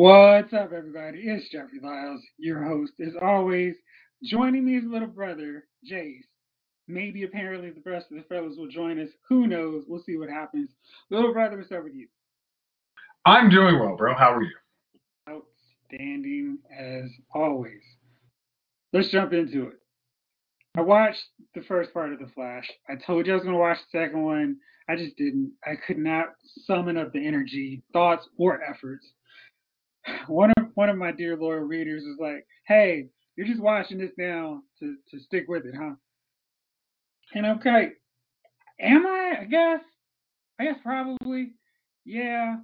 What's up, everybody? It's Jeffrey Lyles, your host, as always. Joining me is little brother, Jace. Maybe apparently the rest of the fellows will join us. Who knows? We'll see what happens. Little brother, what's up with you? I'm doing well, bro. How are you? Outstanding as always. Let's jump into it. I watched the first part of The Flash. I told you I was going to watch the second one. I just didn't. I could not summon up the energy, thoughts, or efforts. One of one of my dear loyal readers was like, "Hey, you're just watching this now to to stick with it, huh?" And okay, am I? I guess. I guess probably. Yeah.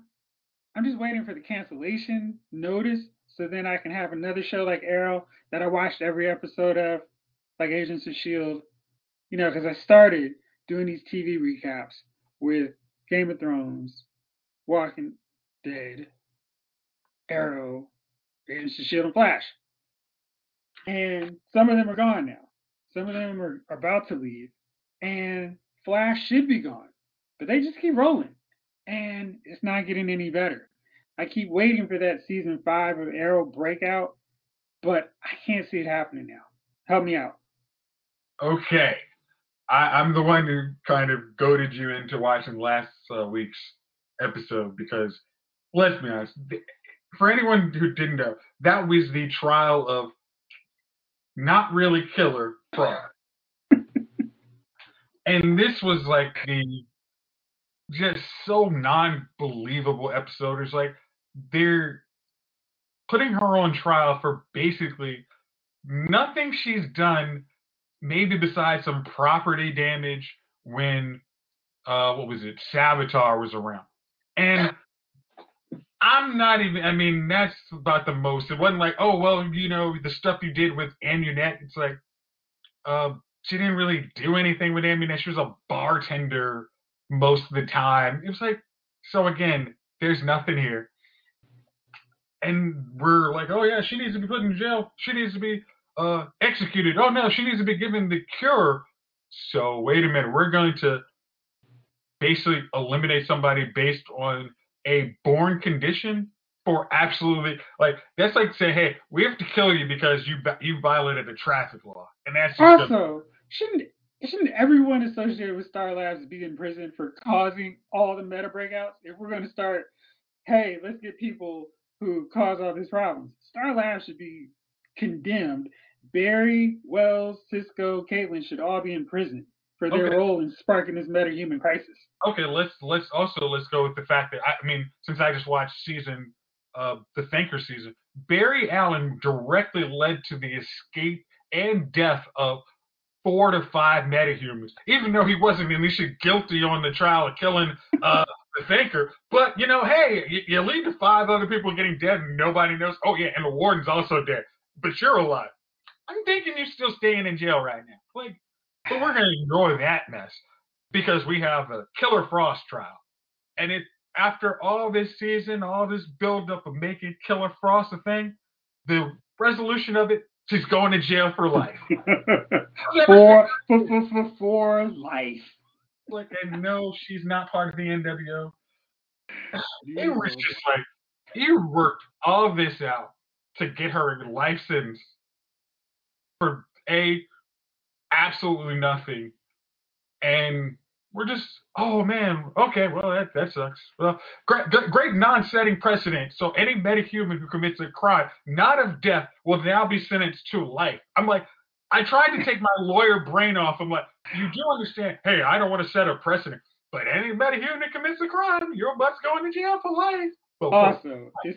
I'm just waiting for the cancellation notice so then I can have another show like Arrow that I watched every episode of, like Agents of S.H.I.E.L.D. You know, because I started doing these TV recaps with Game of Thrones, Walking Dead, Arrow, of S.H.I.E.L.D. and Flash. And some of them are gone now. Some of them are about to leave. And Flash should be gone. But they just keep rolling and it's not getting any better. I keep waiting for that season five of Arrow breakout, but I can't see it happening now. Help me out. Okay. I, am the one who kind of goaded you into watching last uh, week's episode because, let's be honest, for anyone who didn't know, that was the trial of not really killer Frost. and this was like the just so non-believable episode. It's like they're putting her on trial for basically nothing she's done, maybe besides some property damage when uh what was it, Savitar was around. And I'm not even I mean, that's about the most. It wasn't like, oh well, you know, the stuff you did with Amunet, it's like uh she didn't really do anything with Amunet. She was a bartender most of the time. It was like, so again, there's nothing here. And we're like, oh yeah, she needs to be put in jail. She needs to be uh, executed. Oh no, she needs to be given the cure. So wait a minute, we're going to basically eliminate somebody based on a born condition for absolutely like that's like saying, hey, we have to kill you because you you violated the traffic law, and that's also shouldn't shouldn't everyone associated with Star Labs be in prison for causing all the meta breakouts? If we're going to start, hey, let's get people who cause all these problems. Star Labs should be condemned. Barry, Wells, Cisco, Caitlin should all be in prison for their okay. role in sparking this meta-human crisis. Okay, let's let's also let's go with the fact that I, I mean, since I just watched season uh, the Thinker season, Barry Allen directly led to the escape and death of four to five metahumans, even though he wasn't initially guilty on the trial of killing uh, the thinker. But you know, hey, you, you, lead to five other people getting dead and nobody knows. Oh yeah, and the warden's also dead, but you're alive. I'm thinking you're still staying in jail right now. Like, but we're gonna ignore that mess because we have a Killer Frost trial, and it after all this season, all this build up of making Killer Frost a thing, the resolution of it She's going to jail for life. for, for, for, for, for life. Like, and no, she's not part of the NWO. It was just like, you worked all this out to get her a life sentence for A, absolutely nothing, and we're just, oh man, okay, well that that sucks. Well, great, great non-setting precedent. So any metahuman who commits a crime, not of death, will now be sentenced to life. I'm like, I tried to take my lawyer brain off. I'm like, you do understand? Hey, I don't want to set a precedent, but any metahuman that commits a crime, your butt's going to jail for life. But also, is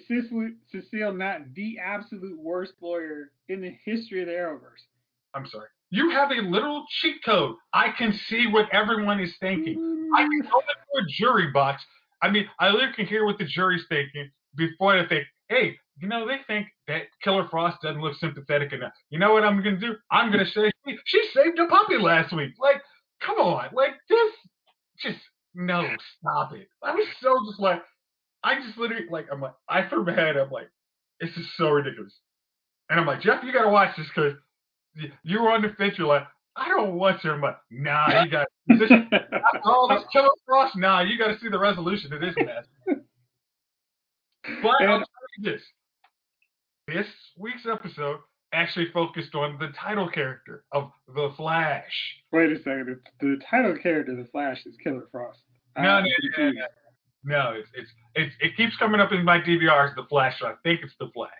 Cecile not the absolute worst lawyer in the history of the Arrowverse? I'm sorry. You have a literal cheat code. I can see what everyone is thinking. I can go into a jury box. I mean, I literally can hear what the jury's thinking before they think, hey, you know, they think that Killer Frost doesn't look sympathetic enough. You know what I'm going to do? I'm going to say, she saved a puppy last week. Like, come on. Like, this, just, no, stop it. I was so just like, I just literally, like, I'm like, I threw my head up, like, this is so ridiculous. And I'm like, Jeff, you got to watch this because you were on the fence. You're like, I don't want your money. Nah, you got this. all this killer frost. Nah, you got to see the resolution of this mess. But I'll tell this. This week's episode actually focused on the title character of the Flash. Wait a second. The title character, of the Flash, is Killer Frost. No, no, no, no, no. it's, it's it's it keeps coming up in my DVR as the Flash. So I think it's the Flash.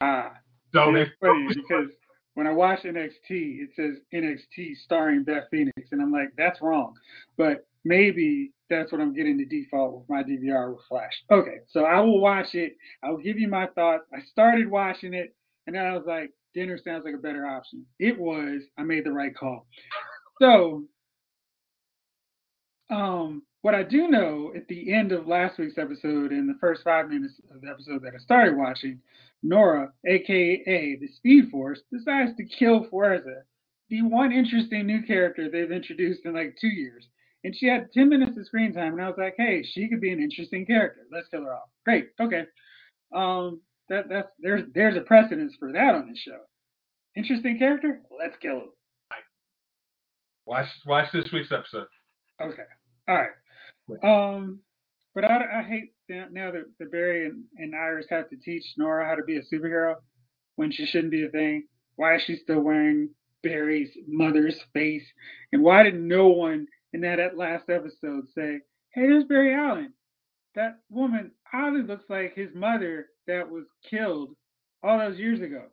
Ah. So it's funny because when I watch NXT, it says NXT starring Beth Phoenix, and I'm like, that's wrong. But maybe that's what I'm getting the default with my DVR with Flash. Okay, so I will watch it. I'll give you my thoughts. I started watching it, and then I was like, dinner sounds like a better option. It was. I made the right call. So, um, what I do know at the end of last week's episode, in the first five minutes of the episode that I started watching, Nora, aka the Speed Force, decides to kill Fuerza, the one interesting new character they've introduced in like two years. And she had 10 minutes of screen time, and I was like, hey, she could be an interesting character. Let's kill her off. Great. Okay. Um, that that's there's there's a precedence for that on this show. Interesting character. Let's kill him. Watch watch this week's episode. Okay. All right. Um, but I, I hate now that, that Barry and, and Iris have to teach Nora how to be a superhero when she shouldn't be a thing. Why is she still wearing Barry's mother's face? And why did no one in that, that last episode say, hey, there's Barry Allen? That woman oddly looks like his mother that was killed all those years ago.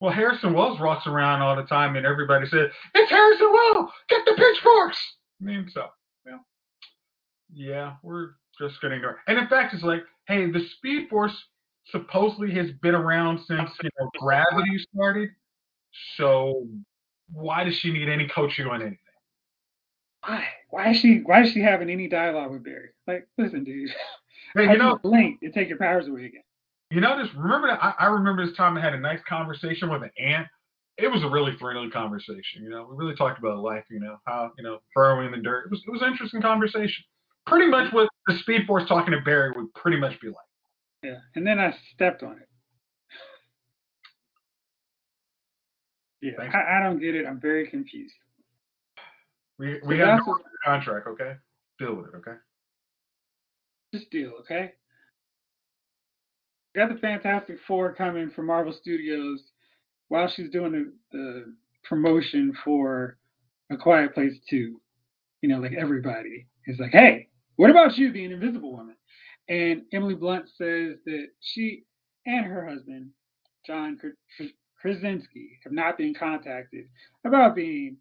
Well, Harrison Wells walks around all the time, and everybody says, "It's Harrison Wells! Get the pitchforks!" I mean, so, well, yeah, we're just getting there. And in fact, it's like, hey, the Speed Force supposedly has been around since you know Gravity started. So why does she need any coaching on anything? Why? Why is she? Why is she having any dialogue with Barry? Like, listen, dude. Hey, you know, blink and take your powers away again. You know this? Remember that? I, I remember this time I had a nice conversation with an ant. It was a really friendly conversation. You know, we really talked about life. You know, how you know throwing in the dirt. It was it was an interesting conversation. Pretty much what the Speed Force talking to Barry would pretty much be like. Yeah, and then I stepped on it. Yeah, I, I, don't get it. I'm very confused. We we have no contract, okay? Deal with it, okay? Just deal, okay? got the Fantastic Four coming from Marvel Studios while she's doing the, the promotion for A Quiet Place 2. You know, like everybody is like, hey, what about you being Invisible Woman? And Emily Blunt says that she and her husband, John Krasinski, have not been contacted about being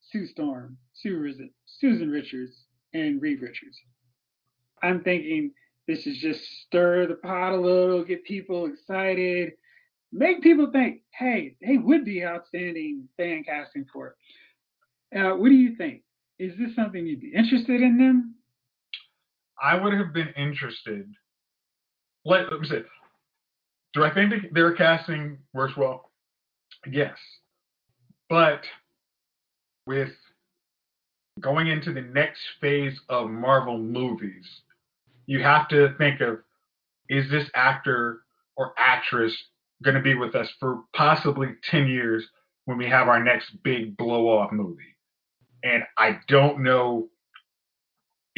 Sue Storm, Susan Richards, and Reed Richards. I'm thinking this is just stir the pot a little, get people excited, make people think, hey, they would be outstanding fan casting for it. Uh, what do you think? Is this something you'd be interested in them? I would have been interested. Let, let me say, do I think their casting works well? Yes. But with going into the next phase of Marvel movies, you have to think of is this actor or actress going to be with us for possibly 10 years when we have our next big blow off movie? And I don't know.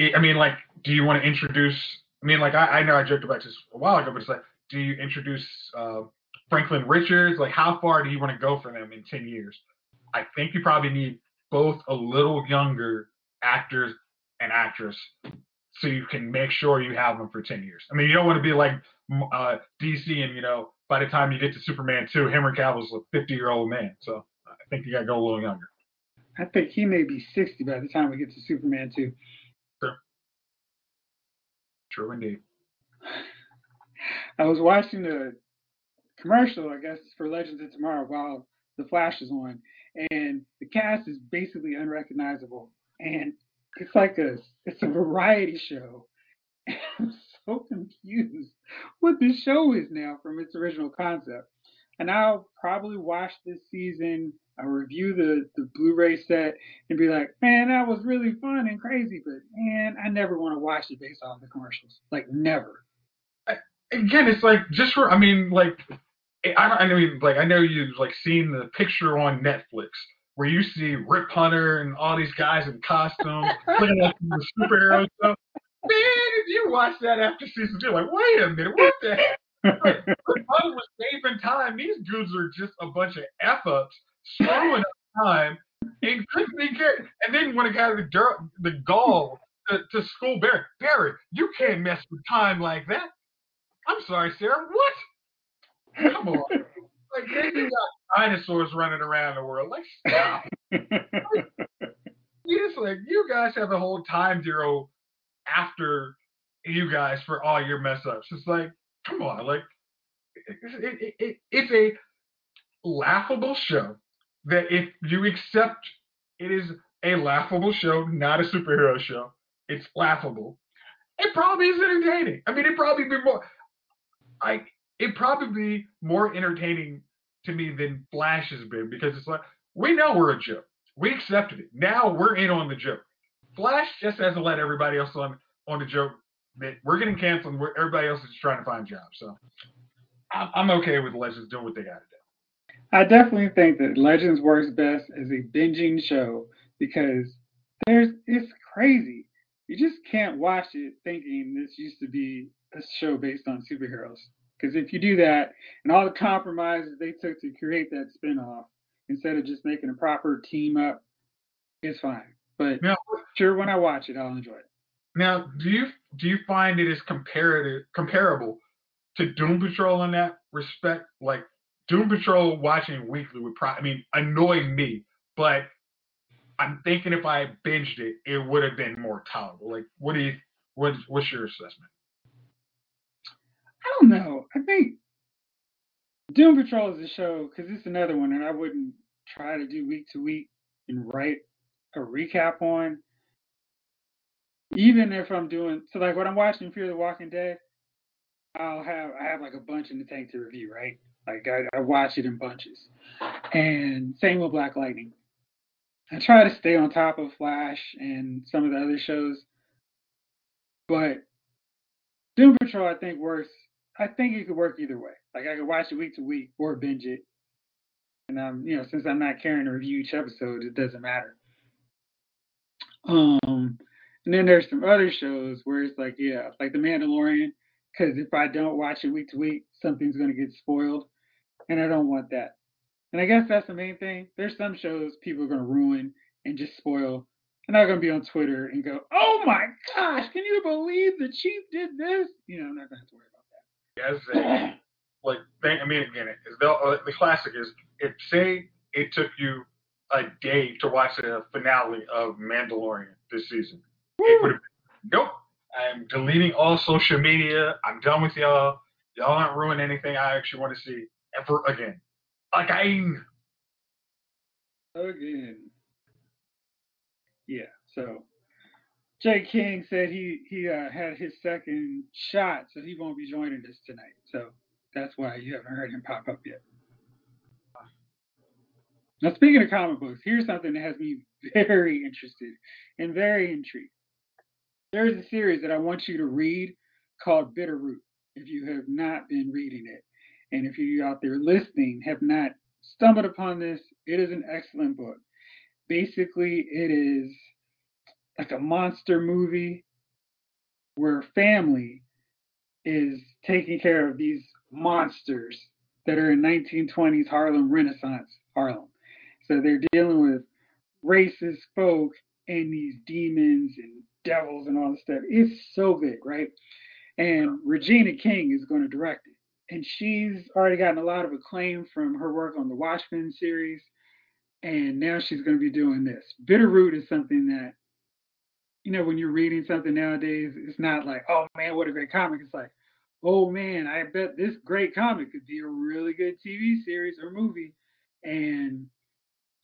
I mean, like, do you want to introduce? I mean, like, I, I know I joked about this a while ago, but it's like, do you introduce uh, Franklin Richards? Like, how far do you want to go for them in 10 years? I think you probably need both a little younger actors and actress so you can make sure you have them for 10 years. I mean, you don't want to be like uh, DC and, you know, by the time you get to Superman 2, Henry Cavill's a 50 year old man. So I think you got to go a little younger. I think he may be 60 by the time we get to Superman 2. True. Indeed. I was watching the commercial, I guess, for Legends of Tomorrow while The Flash is on, and the cast is basically unrecognizable. And it's like a it's a variety show. I'm so confused what this show is now from its original concept. And I'll probably watch this season. I'll review the, the Blu-ray set and be like, man, that was really fun and crazy, but man, I never want to watch it based off the commercials. Like never. Again, it's like just for I mean, like eh, I, I mean, like I know you've like seen the picture on Netflix where you see Rip Hunter and all these guys in costumes looking like the superhero stuff. Man, if you watch that after season two, like, wait a minute, what the heck? but Bud was saving time. These dudes are just a bunch of f ups, screwing up time, and couldn't be care. And then when it got the the gall to, to school Barry, Barry, you can't mess with time like that. I'm sorry, Sara. What? Come on. Like you got dinosaurs running around the world. Like stop. You just like you guys have the whole time zero after you guys for all your mess ups. It's like, come on, like it, it, it, it's a laughable show that if you accept it is a laughable show, not a superhero show, it's laughable. It probably is entertaining. I mean, it probably be more. I it probably be more entertaining to me than Flash has been because it's like we know we're a joke. We accepted it. Now we're in on the joke. Flash just hasn't let everybody else on on the joke that we're getting canceled. Where everybody else is just trying to find jobs. So I'm, I'm okay with Legends doing what they got to do. I definitely think that Legends works best as a binging show because there's it's crazy. You just can't watch it thinking this used to be a show based on superheroes. Because if you do that, and all the compromises they took to create that spinoff, instead of just making a proper team up, it's fine. But Now, sure, when I watch it, I'll enjoy it. Now, do you do you find it is comparative comparable to Doom Patrol in that respect? Like Doom Patrol watching weekly would probably, I mean, annoy me, but I'm thinking if I binged it, it would have been more tolerable. Like, what do you, what, what's your assessment? I don't know. I think Doom Patrol is a show because it's another one, and I wouldn't try to do week to week and write a recap on. Even if I'm doing so, like when I'm watching Fear the Walking Dead, I'll have I have like a bunch in the tank to review, right? Like I, I watch it in bunches, and same with Black Lightning. I try to stay on top of Flash and some of the other shows, but Doom Patrol I think works. I think it could work either way. Like I could watch it week to week or binge it, and I'm, you know, since I'm not caring to review each episode, it doesn't matter. Um, and then there's some other shows where it's like, yeah, like The Mandalorian, because if I don't watch it week to week, something's gonna get spoiled, and I don't want that. And I guess that's the main thing. There's some shows people are gonna ruin and just spoil. And I'm not gonna be on Twitter and go, "Oh my gosh, can you believe the chief did this?" You know, I'm not gonna have to worry about that. like, think, I mean, again, the, uh, the classic is, if say it took you a day to watch the finale of Mandalorian this season, it would have been, nope, I'm deleting all social media. I'm done with y'all. Y'all aren't ruining anything I actually want to see ever again. Again. Again. Yeah. So Jay King said he he uh, had his second shot, so he won't be joining us tonight. So that's why you haven't heard him pop up yet. Now, speaking of comic books, here's something that has me very interested and very intrigued. There is a series that I want you to read called Bitterroot. If you have not been reading it, and if you out there listening have not stumbled upon this, it is an excellent book. Basically, it is like a monster movie where family is taking care of these monsters that are in 1920s Harlem Renaissance Harlem. So they're dealing with racist folk and these demons and devils and all this stuff. It's so good, right? And Regina King is going to direct it. And she's already gotten a lot of acclaim from her work on the Watchmen series. And now she's going to be doing this. Bitterroot is something that, you know, when you're reading something nowadays, it's not like, oh man, what a great comic. It's like, oh man, I bet this great comic could be a really good TV series or movie. And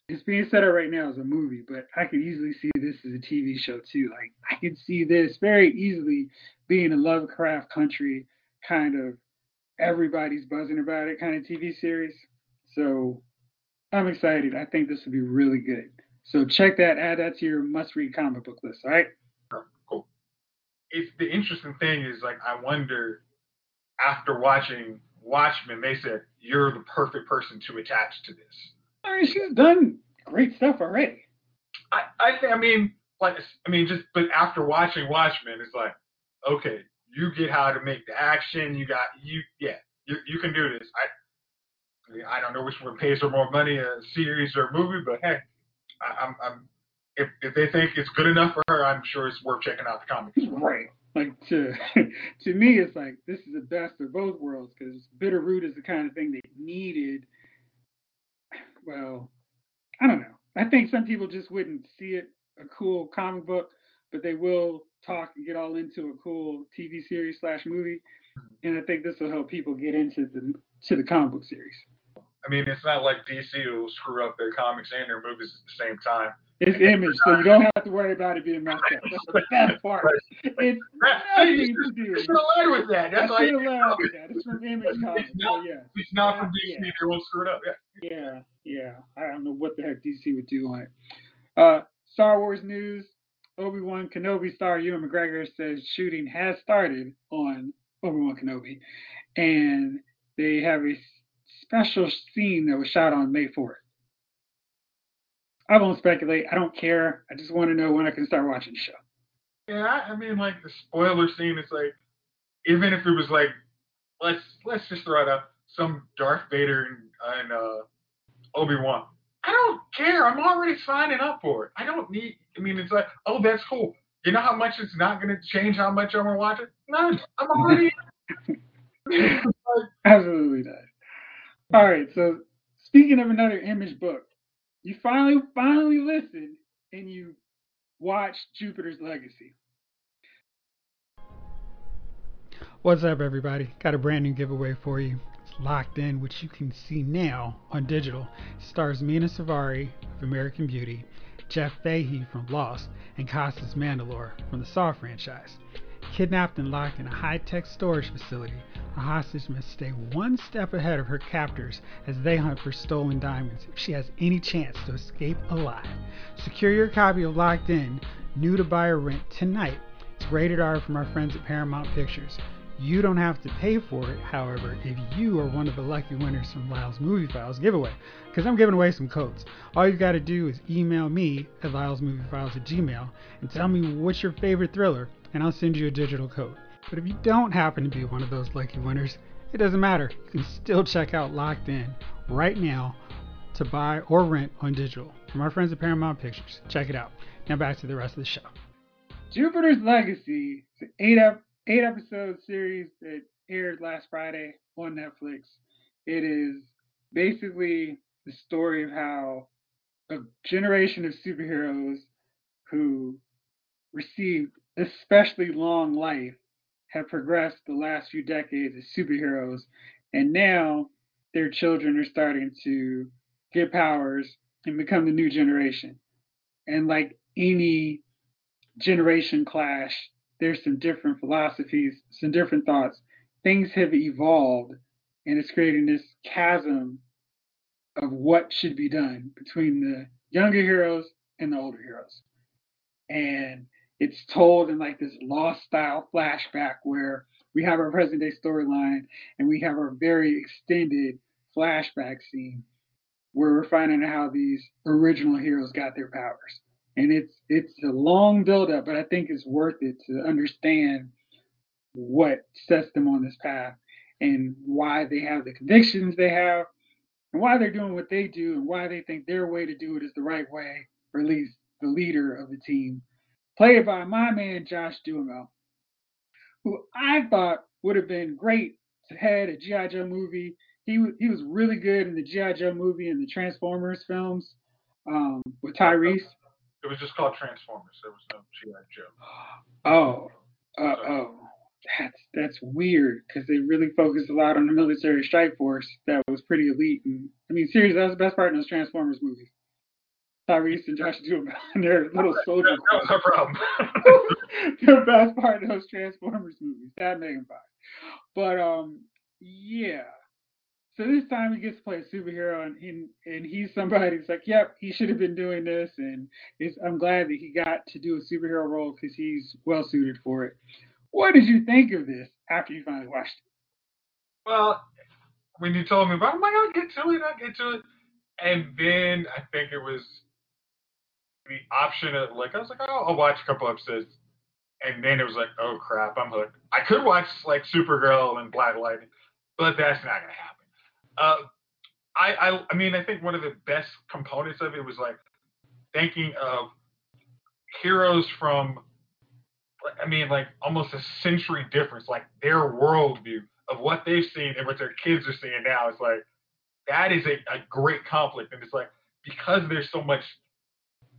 it's being set up right now as a movie, but I could easily see this as a TV show too. Like I could see this very easily being a Lovecraft Country kind of everybody's buzzing about it kind of TV series. So I'm excited. I think this would be really good. So check that, add that to your must-read comic book list. All right. Cool. It's the interesting thing is like I wonder after watching Watchmen, they said you're the perfect person to attach to this. I mean, she's done great stuff already. I I think I mean like I mean just but after watching Watchmen, it's like okay, you get how to make the action. You got you yeah you, you can do this. I I don't know which one pays her more money, a series or a movie, but hey, I, I'm I'm if if they think it's good enough for her, I'm sure it's worth checking out the comics. Right. Like to to me, it's like this is the best of both worlds because Bitterroot is the kind of thing they needed. Well, I don't know. I think some people just wouldn't see it a cool comic book, but they will talk and get all into a cool TV series slash movie. Mm-hmm. And I think this will help people get into the to the comic book series. I mean, it's not like DC will screw up their comics and their movies at the same time. It's image, so you don't have to worry about it being messed up. That's the best part. It's nothing to do. Have with that. That's I why should have allowed that. It's from Image Comics. So yeah. It's not from Yeah. DC. They won't screw it up. Yeah. Yeah, yeah. I don't know what the heck DC would do on it. Uh, Star Wars news. Obi Wan Kenobi star Ewan McGregor says shooting has started on Obi Wan Kenobi, and they have a special scene that was shot on May 4th. I won't speculate. I don't care. I just want to know when I can start watching the show. Yeah, I I mean, like the spoiler scene. It's like, even if it was like, let's let's just throw it out some Darth Vader and, and uh, Obi Wan. I don't care. I'm already signing up for it. I don't need. I mean, it's like, oh, that's cool. You know how much it's not going to change how much I'm going to watch it? None. I'm already. Like, Absolutely not. All right. So speaking of another image book, you finally finally listened and you watched Jupiter's Legacy. What's up, everybody? Got a brand new giveaway for you. It's locked in, which you can see now on digital. It stars Mena Suvari of American Beauty, Jeff Fahey from Lost, and Costas Mandylor from the Saw franchise. Kidnapped and locked in a high tech storage facility, a hostage must stay one step ahead of her captors as they hunt for stolen diamonds if she has any chance to escape alive. Secure your copy of Locked In, new to buy or rent tonight. It's rated R from our friends at Paramount Pictures. You don't have to pay for it, however, if you are one of the lucky winners from Lyle's Movie Files giveaway, because I'm giving away some codes. All you got to do is email me at lylesmoviefiles at gmail and tell me what's your favorite thriller, and I'll send you a digital code. But if you don't happen to be one of those lucky winners, it doesn't matter. You can still check out Locked In right now to buy or rent on digital from our friends at Paramount Pictures. Check it out. Now back to the rest of the show. Jupiter's Legacy is an eight ep- eight episode series that aired last Friday on Netflix. It is basically the story of how a generation of superheroes who received especially long life have progressed the last few decades as superheroes, and now their children are starting to get powers and become the new generation. And like any generation clash, there's some different philosophies, some different thoughts. Things have evolved, and it's creating this chasm of what should be done between the younger heroes and the older heroes. And it's told in like this lost style flashback where we have our present day storyline and we have our very extended flashback scene where we're finding out how these original heroes got their powers. And it's it's a long build up, but I think it's worth it to understand what sets them on this path and why they have the convictions they have and why they're doing what they do and why they think their way to do it is the right way, or at least the leader of the team. Played by my man Josh Duhamel, who I thought would have been great to head a G.I. Joe movie. He, he was really good in the G.I. Joe movie and the Transformers films um, with Tyrese. it was just called Transformers. There was no G.I. Joe. Oh, uh, oh, that's that's weird because they really focused a lot on the military strike force that was pretty elite. And I mean, seriously, that was the best part in those Transformers movies. Tyrese and Josh Duhamel and their little soldier. That, that was our problem. the best part of those Transformers movies, that Megan Fox. But um, yeah. So this time he gets to play a superhero, and he, and he's somebody who's like, yep, he should have been doing this, and it's, I'm glad that he got to do a superhero role because he's well suited for it. What did you think of this after you finally watched it? well, when you told me about it, I'm like, I'll get to it, I'll get to it. And then I think it was the option of like, I was like, oh, I'll watch a couple episodes. And then it was like, oh crap, I'm hooked. I could watch like Supergirl and Black Lightning, but that's not gonna happen. Uh, I, I I mean I think one of the best components of it was like thinking of heroes from I mean like almost a century difference, like their worldview of what they've seen and what their kids are seeing now. It's like that is a, a great conflict, and it's like because there's so much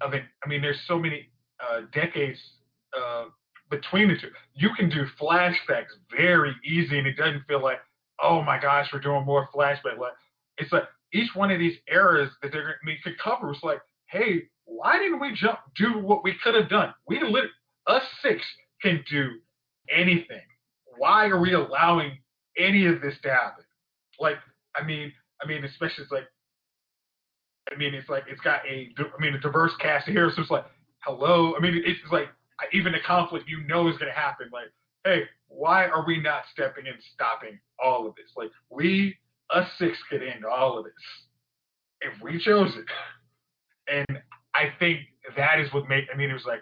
of it. I mean, there's so many uh, decades uh, between the two. You can do flashbacks very easy, and it doesn't feel like, oh my gosh, we're doing more flashback. Like it's like each one of these eras that they're I mean, could cover was like, hey, why didn't we jump do what we could have done? We literally us six can do anything. Why are we allowing any of this to happen? Like, I mean, I mean, especially it's like, I mean, it's like it's got a, I mean, a diverse cast of heroes. So it's like, hello. I mean, it's like even the conflict you know is going to happen. Like, hey, why are we not stepping in, stopping all of this? Like, we, us six, could end all of this if we chose it. And I think that is what made. I mean, it was like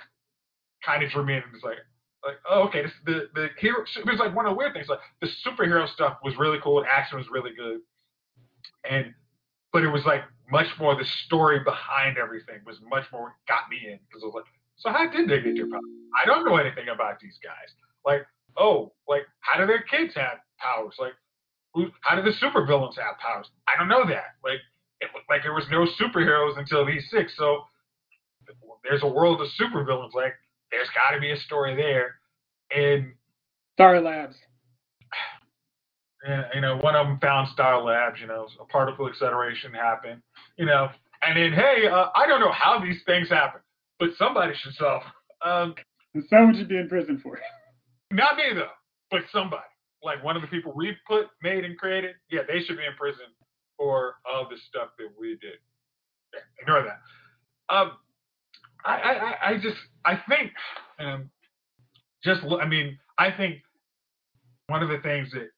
kind of drew me in. It was like, like, oh, okay, this the the hero. It was like one of the weird things. Like the superhero stuff was really cool. And action was really good, and but it was like much more the story behind everything was much more got me in because I was like, so how did they get their power? I don't know anything about these guys. Like, oh, like how do their kids have powers? Like, who, how do the supervillains have powers? I don't know that. Like, it looked like there was no superheroes until these six. So there's a world of supervillains. Like, there's got to be a story there. And Star Labs. And, you know, one of them found Star Labs. You know, a particle acceleration happened. You know, and then hey, uh, I don't know how these things happen, but somebody should solve. Um, and someone should be in prison for it. Not me though, but somebody. Like one of the people we put, made, and created. Yeah, they should be in prison for all the stuff that we did. Yeah, ignore that. Um, I, I, I just, I think, um, just, I mean, I think one of the things that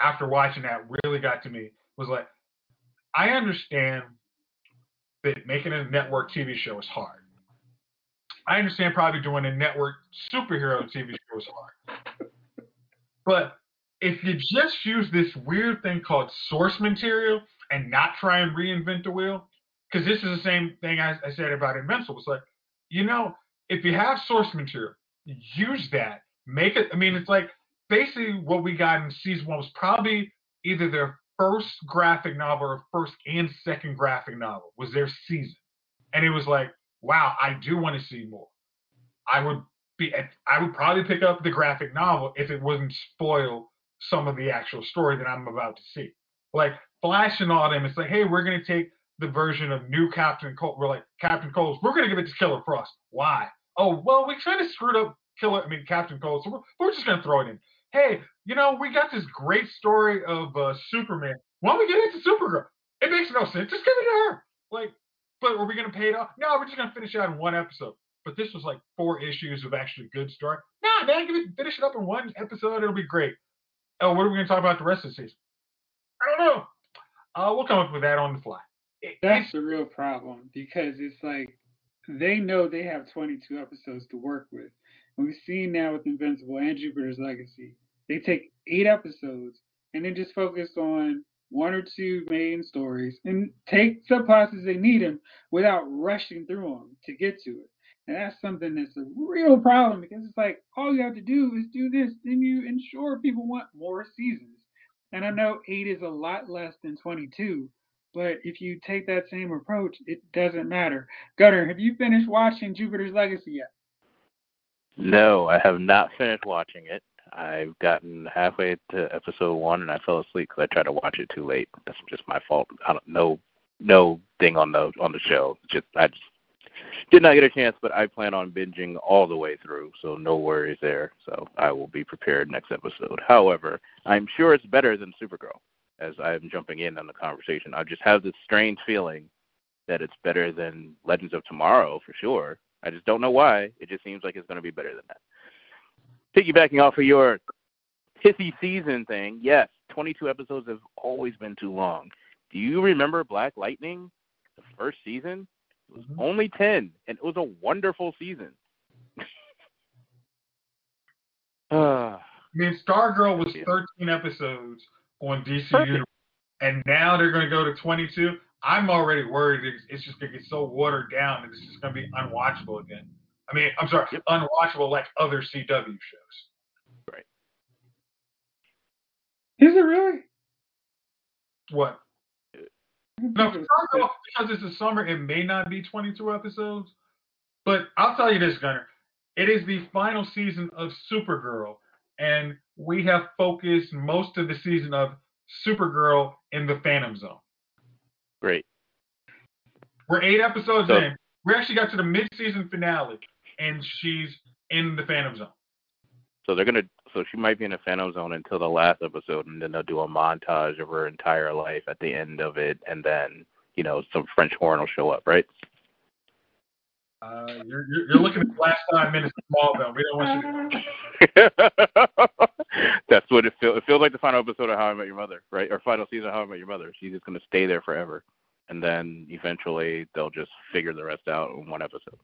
after watching that really got to me was like, I understand that making a network TV show is hard. I understand probably doing a network superhero TV show is hard. But if you just use this weird thing called source material and not try and reinvent the wheel, because this is the same thing I, I said about Invincible. It's like, you know, if you have source material, use that. Make it. I mean, it's like basically what we got in season one was probably either their first graphic novel or first and second graphic novel was their season, and it was like, wow, I do want to see more. I would be, I would probably pick up the graphic novel if it wouldn't spoil some of the actual story that I'm about to see. Like Flash and all them, it's like, hey, we're gonna take the version of new Captain Cold. We're like Captain Cold. We're gonna give it to Killer Frost. Why? Oh well, we kind of screwed up Killer. I mean Captain Cold. So we're, we're just gonna throw it in. Hey, you know we got this great story of uh, Superman. Why don't we get into Supergirl? It makes no sense. Just give it to her. Like, but are we gonna pay it off? No, we're just gonna finish it out in one episode. But this was like four issues of actually good story. Nah, man, give it, finish it up in one episode. It'll be great. Oh, what are we gonna talk about the rest of the season? I don't know. Uh, we'll come up with that on the fly. That's the real problem because it's like they know they have 22 episodes to work with. We've seen now with Invincible and Jupiter's Legacy, they take eight episodes and then just focus on one or two main stories and take subplots as they need them without rushing through them to get to it. And that's something that's a real problem because it's like all you have to do is do this, then you ensure people want more seasons. And I know eight is a lot less than 22, but if you take that same approach, it doesn't matter. Gunner, have you finished watching Jupiter's Legacy yet? No, I have not finished watching it. I've gotten halfway to episode one and I fell asleep because I tried to watch it too late. That's just my fault. I don't no no thing on the on the show. Just I just did not get a chance, but I plan on binging all the way through, so no worries there. So I will be prepared next episode. However, I'm sure it's better than Supergirl as I'm jumping in on the conversation. I just have this strange feeling that it's better than Legends of Tomorrow for sure. I just don't know why. It just seems like it's going to be better than that. Piggybacking off of your pithy season thing, yes, 22 episodes have always been too long. Do you remember Black Lightning, the first season? It was mm-hmm. only 10, and it was a wonderful season. uh, I mean, Stargirl was 13 episodes on DC. Universe, and now they're going to go to 22. I'm already worried it's, it's just going to get so watered down that it's just going to be unwatchable again. I mean, I'm sorry, Yep. unwatchable like other CW shows. Right. Is it really? What? No, because it's the summer, it may not be 22 episodes. But I'll tell you this, Gunner. It is the final season of Supergirl, and we have focused most of the season of Supergirl in the Phantom Zone. Great. We're eight episodes So- in. We actually got to the mid-season finale, and she's in the Phantom Zone. So they're gonna. So she might be in the Phantom Zone until the last episode, and then they'll do a montage of her entire life at the end of it, and then you know some French horn will show up, right? Uh, you're, you're, you're looking at the last five minutes of Smallville. We don't want you to. That's what it feels. It feels like the final episode of How I Met Your Mother, right? Or final season of How I Met Your Mother. She's just gonna stay there forever, and then eventually they'll just figure the rest out in one episode.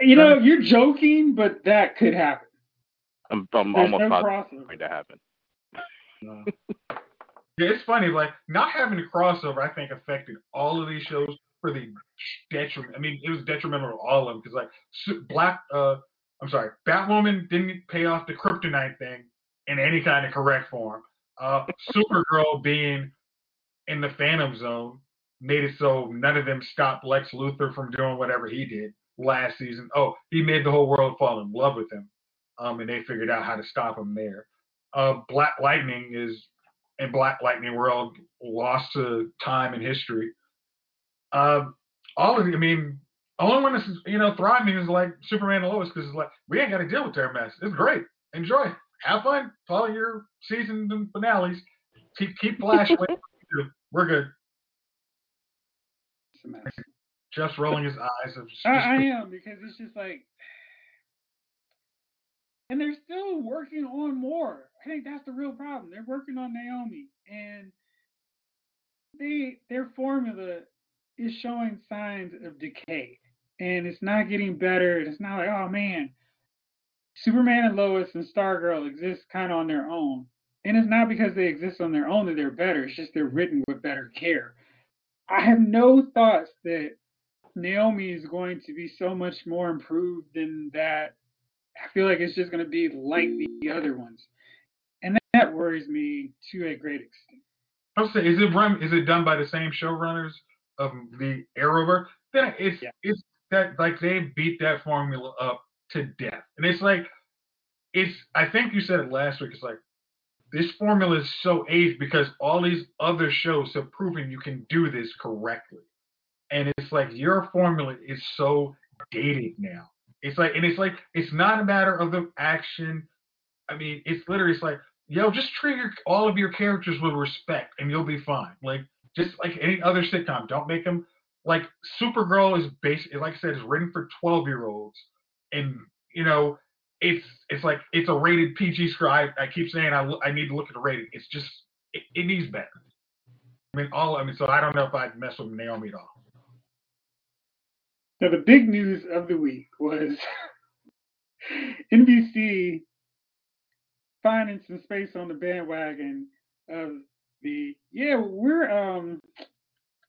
You know, you're joking, but that could happen. I'm, I'm There's almost no positive it's going to happen. Yeah, it's funny. Like not having a crossover, I think affected all of these shows for the detriment. I mean, it was detrimental to all of them because like Black, uh, I'm sorry, Batwoman didn't pay off the kryptonite thing in any kind of correct form. Uh, Supergirl being in the Phantom Zone made it so none of them stopped Lex Luthor from doing whatever he did last season. Oh, he made the whole world fall in love with him, um, and they figured out how to stop him there. Uh, Black Lightning is in Black Lightning World lost to time and history. Um, all of I mean, only one that's you know thriving is like Superman and Lois because it's like we ain't got to deal with their mess. It's great. Enjoy. Have fun. Follow your seasons and finales. Keep keep Flash. We're good. It's. Just rolling his eyes. Of just, I, I am because it's just like, and they're still working on more. I think that's the real problem. They're working on Naomi, and they their formula is showing signs of decay, and it's not getting better. It's not like, oh man, Superman and Lois and Stargirl exist kind of on their own, and it's not because they exist on their own that they're better. It's just they're written with better care. I have no thoughts that Naomi is going to be so much more improved than that. I feel like it's just going to be like the other ones, and that worries me to a great extent. I would say, is it run? Is it done by the same showrunners of the Arrowverse? Then it's Yeah. it's that like they beat that formula up to death, and it's like it's. I think you said it last week. It's like this formula is so aged because all these other shows have proven you can do this correctly, and it's like your formula is so dated now. It's like, and it's like it's not a matter of the action. I mean, it's literally it's like yo, just treat your, all of your characters with respect and you'll be fine. Like just like any other sitcom, don't make them like Supergirl is basically like I said, is written for twelve year olds, and you know it's it's like it's a rated PG script. I, I keep saying I I need to look at the rating. It's just it, it needs better. I mean all I mean so I don't know if I'd mess with Naomi at all. Now, the big news of the week was NBC finding some space on the bandwagon of the yeah we're um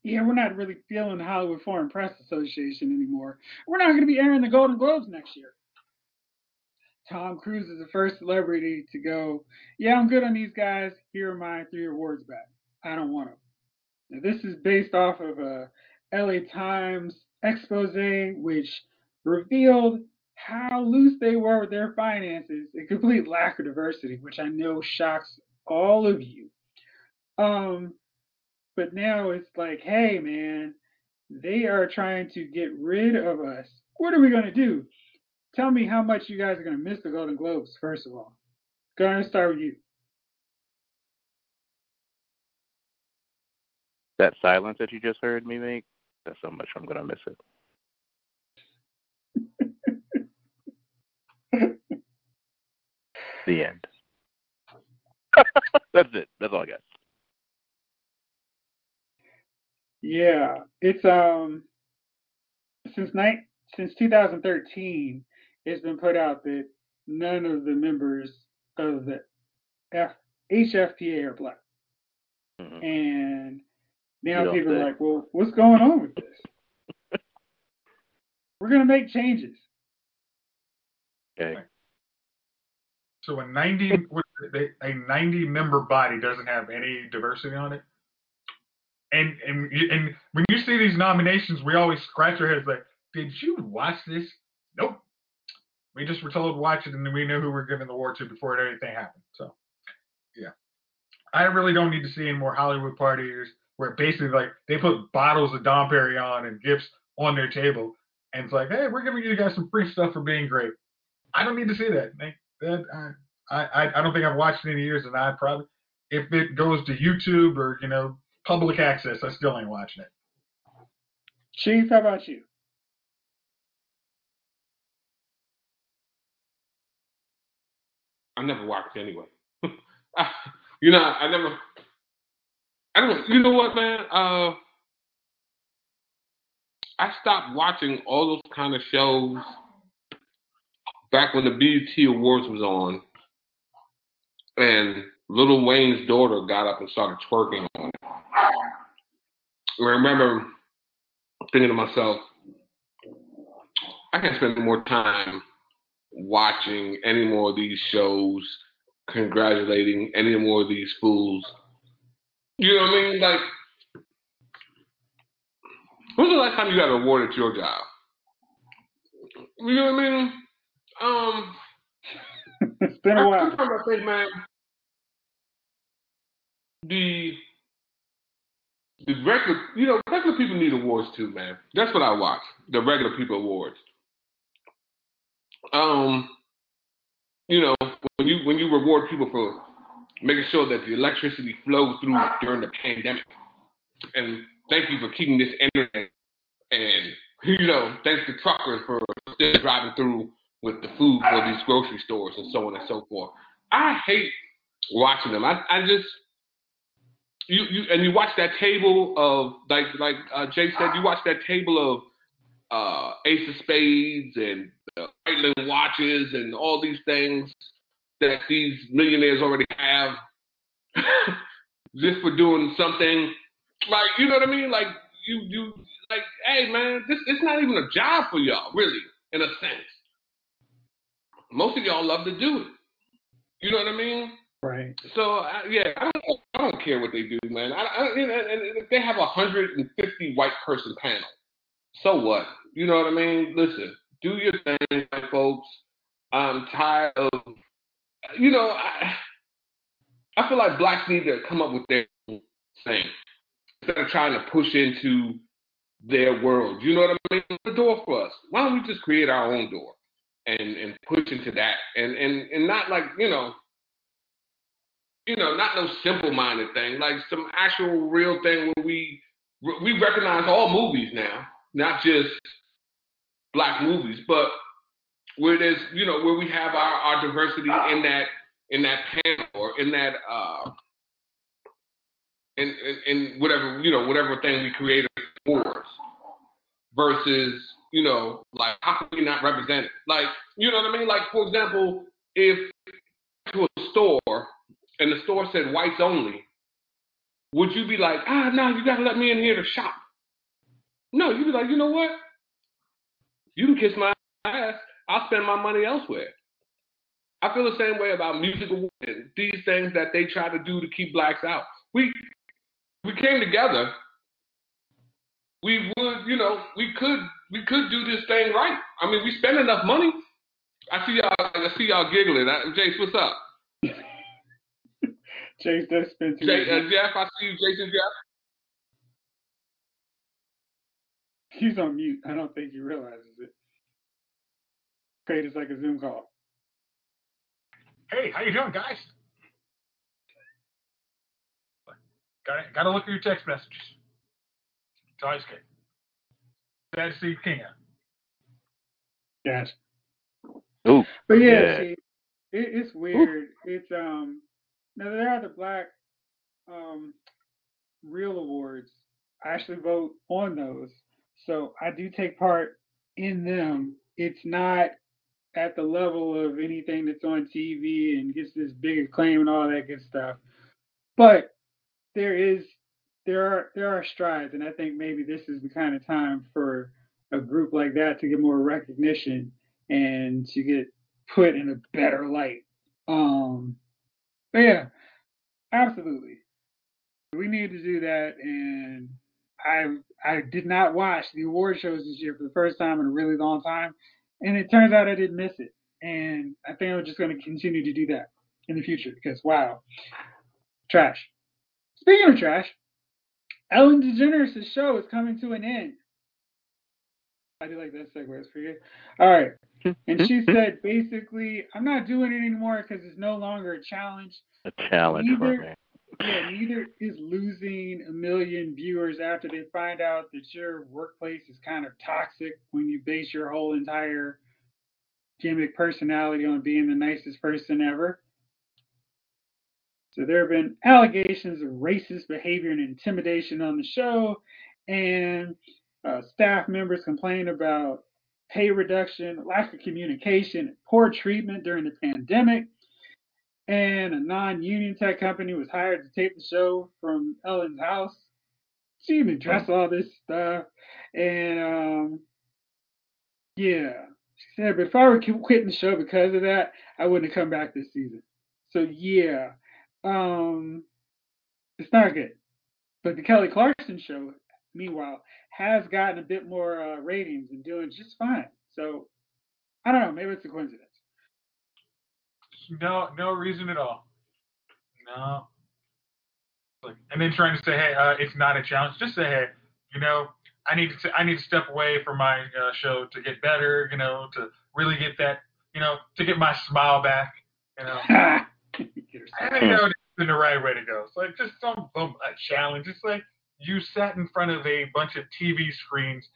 yeah we're not really feeling the Hollywood Foreign Press Association anymore. We're not going to be airing the Golden Globes next year. Tom Cruise is the first celebrity to go. Yeah, I'm good on these guys. Here are my three awards back. I don't want them. Now, this is based off of a LA Times expose, which revealed how loose they were with their finances, a complete lack of diversity, which I know shocks all of you. Um, but now it's like, hey, man, they are trying to get rid of us. What are we going to do? Tell me how much you guys are going to miss the Golden Globes, first of all. Going to start with you. That silence that you just heard me make, that's how much I'm going to miss it. The end. That's it. That's all I got. Yeah, it's um since night since 2013, it's been put out that none of the members of the F, HFPA are black. Mhm. And now You don't people are like, well, what's going on with this? We're going to make changes. Okay. So a ninety what is it, a ninety member body doesn't have any diversity on it. And and and when you see these nominations, we always scratch our heads like, did you watch this? Nope. We just were told to watch it, and we knew who we were giving the award to before anything happened. So, yeah, I really don't need to see any more Hollywood parties where basically like they put bottles of Dom Perignon and gifts on their table, and it's like, hey, we're giving you guys some free stuff for being great. I don't need to see that. That I, I I don't think I've watched it in years, and I probably if it goes to YouTube or you know public access, I still ain't watching it. Chief, how about you? I never watched anyway. I, you know, I never. I don't. You know what, man? Uh, I stopped watching all those kind of shows back when the BET Awards was on, and Lil Wayne's daughter got up and started twerking on it. And I remember thinking to myself, I can't spend more time watching any more of these shows, congratulating any more of these fools. You know what I mean? Like, when's the last time you got an award at your job? You know what I mean? Um, it's been a while. to think, man. The the regular, you know, regular people need awards too, man. That's what I watch. The regular people awards. Um, you know, when you when you reward people for making sure that the electricity flows through during the pandemic, and thank you for keeping this internet, and you know, thanks to truckers for still driving through with the food for these grocery stores and so on and so forth. I hate watching them. I, I just you you and you watch that table of like like uh, Jay said, you watch that table of uh, Ace of Spades and uh, watches and all these things that these millionaires already have just for doing something like you know what I mean? Like you you like hey man, this it's not even a job for y'all really in a sense. Most of y'all love to do it. You know what I mean? Right. So yeah, I don't, I don't care what they do, man. I, I they have a hundred and fifty white person panel, so what? You know what I mean? Listen, do your thing, folks. I'm tired of, you know, I, I feel like blacks need to come up with their own thing instead of trying to push into their world. You know what I mean? The door for us. Why don't we just create our own door and and push into that and and and not like you know you know, not no simple-minded thing, like some actual real thing where we we recognize all movies now, not just black movies, but where there's you know where we have our, our diversity in that in that panel or in that uh in, in in whatever you know whatever thing we create for us versus you know like how can we not represent it? Like you know what I mean? Like for example, if to a store and the store said whites only, would you be like, ah, no, you got to let me in here to shop? No, you'd be like, you know what? You can kiss my ass. I'll spend my money elsewhere. I feel the same way about music awards these things that they try to do to keep blacks out. We we came together. We would, you know, we could we could do this thing right. I mean, we spend enough money. I see y'all. I see y'all giggling. Uh, Jace, what's up? Chase does spend too Jay, much. uh, Jeff, I see you, Jason. Jeff. He's on mute. I don't think he realizes it. Great, it's like a Zoom call. Hey, how you doing, guys? Got got to look at your text messages. It's always good. Sad to see King. Yes. Ooh. But yeah, Yeah. see, it, it's weird. It's um now there are the black um real awards. I actually vote on those. So I do take part in them. It's not at the level of anything that's on TV and gets this big acclaim and all that good stuff. But there is there are there are strides, and I think maybe this is the kind of time for a group like that to get more recognition and to get put in a better light. Um, yeah, absolutely, we need to do that. And I I did not watch the award shows this year for the first time in a really long time, and it turns out I didn't miss it. And I think I'm just going to continue to do that in the future because wow, trash. Speaking of trash, Ellen DeGeneres' show is coming to an end. I do like that segue. It's pretty good. All right. And she said basically, I'm not doing it anymore because it's no longer a challenge. A challenge Neither- for me. Yeah, neither is losing a million viewers after they find out that your workplace is kind of toxic when you base your whole entire gimmick personality on being the nicest person ever. So there have been allegations of racist behavior and intimidation on the show, and uh, staff members complain about pay reduction, lack of communication, poor treatment during the pandemic. And a non-union tech company was hired to tape the show from Ellen's house. She even addressed all this stuff, and um, yeah, she said, "But if I were quitting the show because of that, I wouldn't have come back this season." So yeah, um, it's not good. But the Kelly Clarkson show, meanwhile, has gotten a bit more uh, ratings and doing just fine. So I don't know, maybe it's a coincidence. No, no reason at all. No. Like, and then trying to say, hey, uh, it's not a challenge. Just say, hey, you know, I need to, I need to step away from my uh, show to get better. You know, to really get that, you know, to get my smile back. You know, I didn't know it's the right way to go. It's like just some, some a challenge. It's like you sat in front of a bunch of TV screens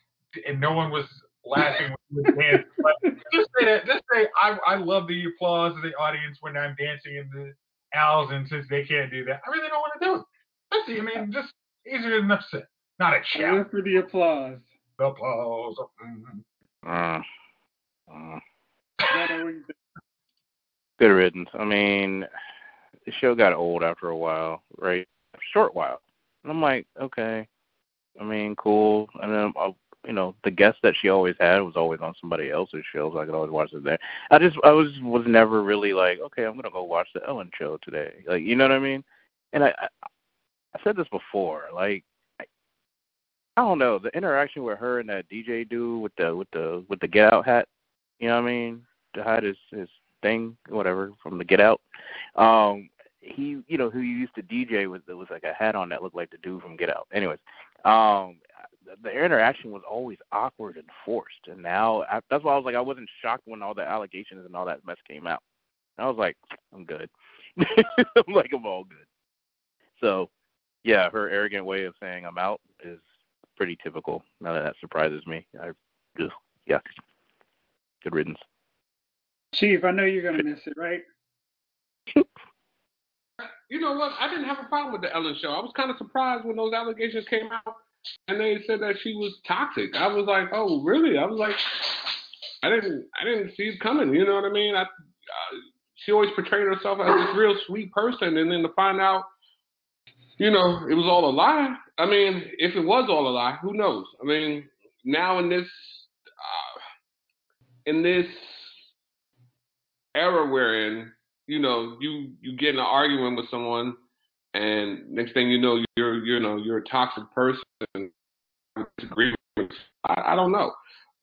and no one was laughing when you were dancing. Like, just say that. Just say I I love the applause of the audience when I'm dancing in the aisles, and since they can't do that, I really don't want to do it. That's I mean, just easier than upset. Not a Live challenge. for the applause. The Applause. Mhm. Uh, uh, I don't know what you think. good riddance. I mean, the show got old after a while, right? A short while. And I'm like, okay. I mean, cool. And then, uh, you know, the guest that she always had was always on somebody else's show, so I could always watch it there. I just, I was, was never really like, okay, I'm gonna go watch the Ellen show today. Like, you know what I mean? And I, I, I said this before. Like, I, I don't know the interaction with her and that DJ dude with the with the with the Get Out hat. You know what I mean? To hide his his thing, whatever, from the Get Out. Um, he, you know, who you used to DJ with, there was like a hat on that looked like the dude from Get Out. Anyways, um, the interaction was always awkward and forced, and now I, that's why I was like, I wasn't shocked when all the allegations and all that mess came out. I was like, I'm good. I'm like, I'm all good. So, yeah, her arrogant way of saying I'm out is pretty typical. None of that surprises me. I just, yeah, good riddance. Chief, I know you're gonna miss it, right? You know what? I didn't have a problem with the Ellen show. I was kind of surprised when those allegations came out and they said that she was toxic. I was like, oh, really? I was like, I didn't, I didn't see it coming. You know what I mean? I, uh, she always portrayed herself as this real sweet person, and then to find out, you know, it was all a lie. I mean, if it was all a lie, who knows? I mean, now in this, uh, in this era we're in, you know, you you get in an argument with someone, and next thing you know, you're you know you're a toxic person. I, I don't know.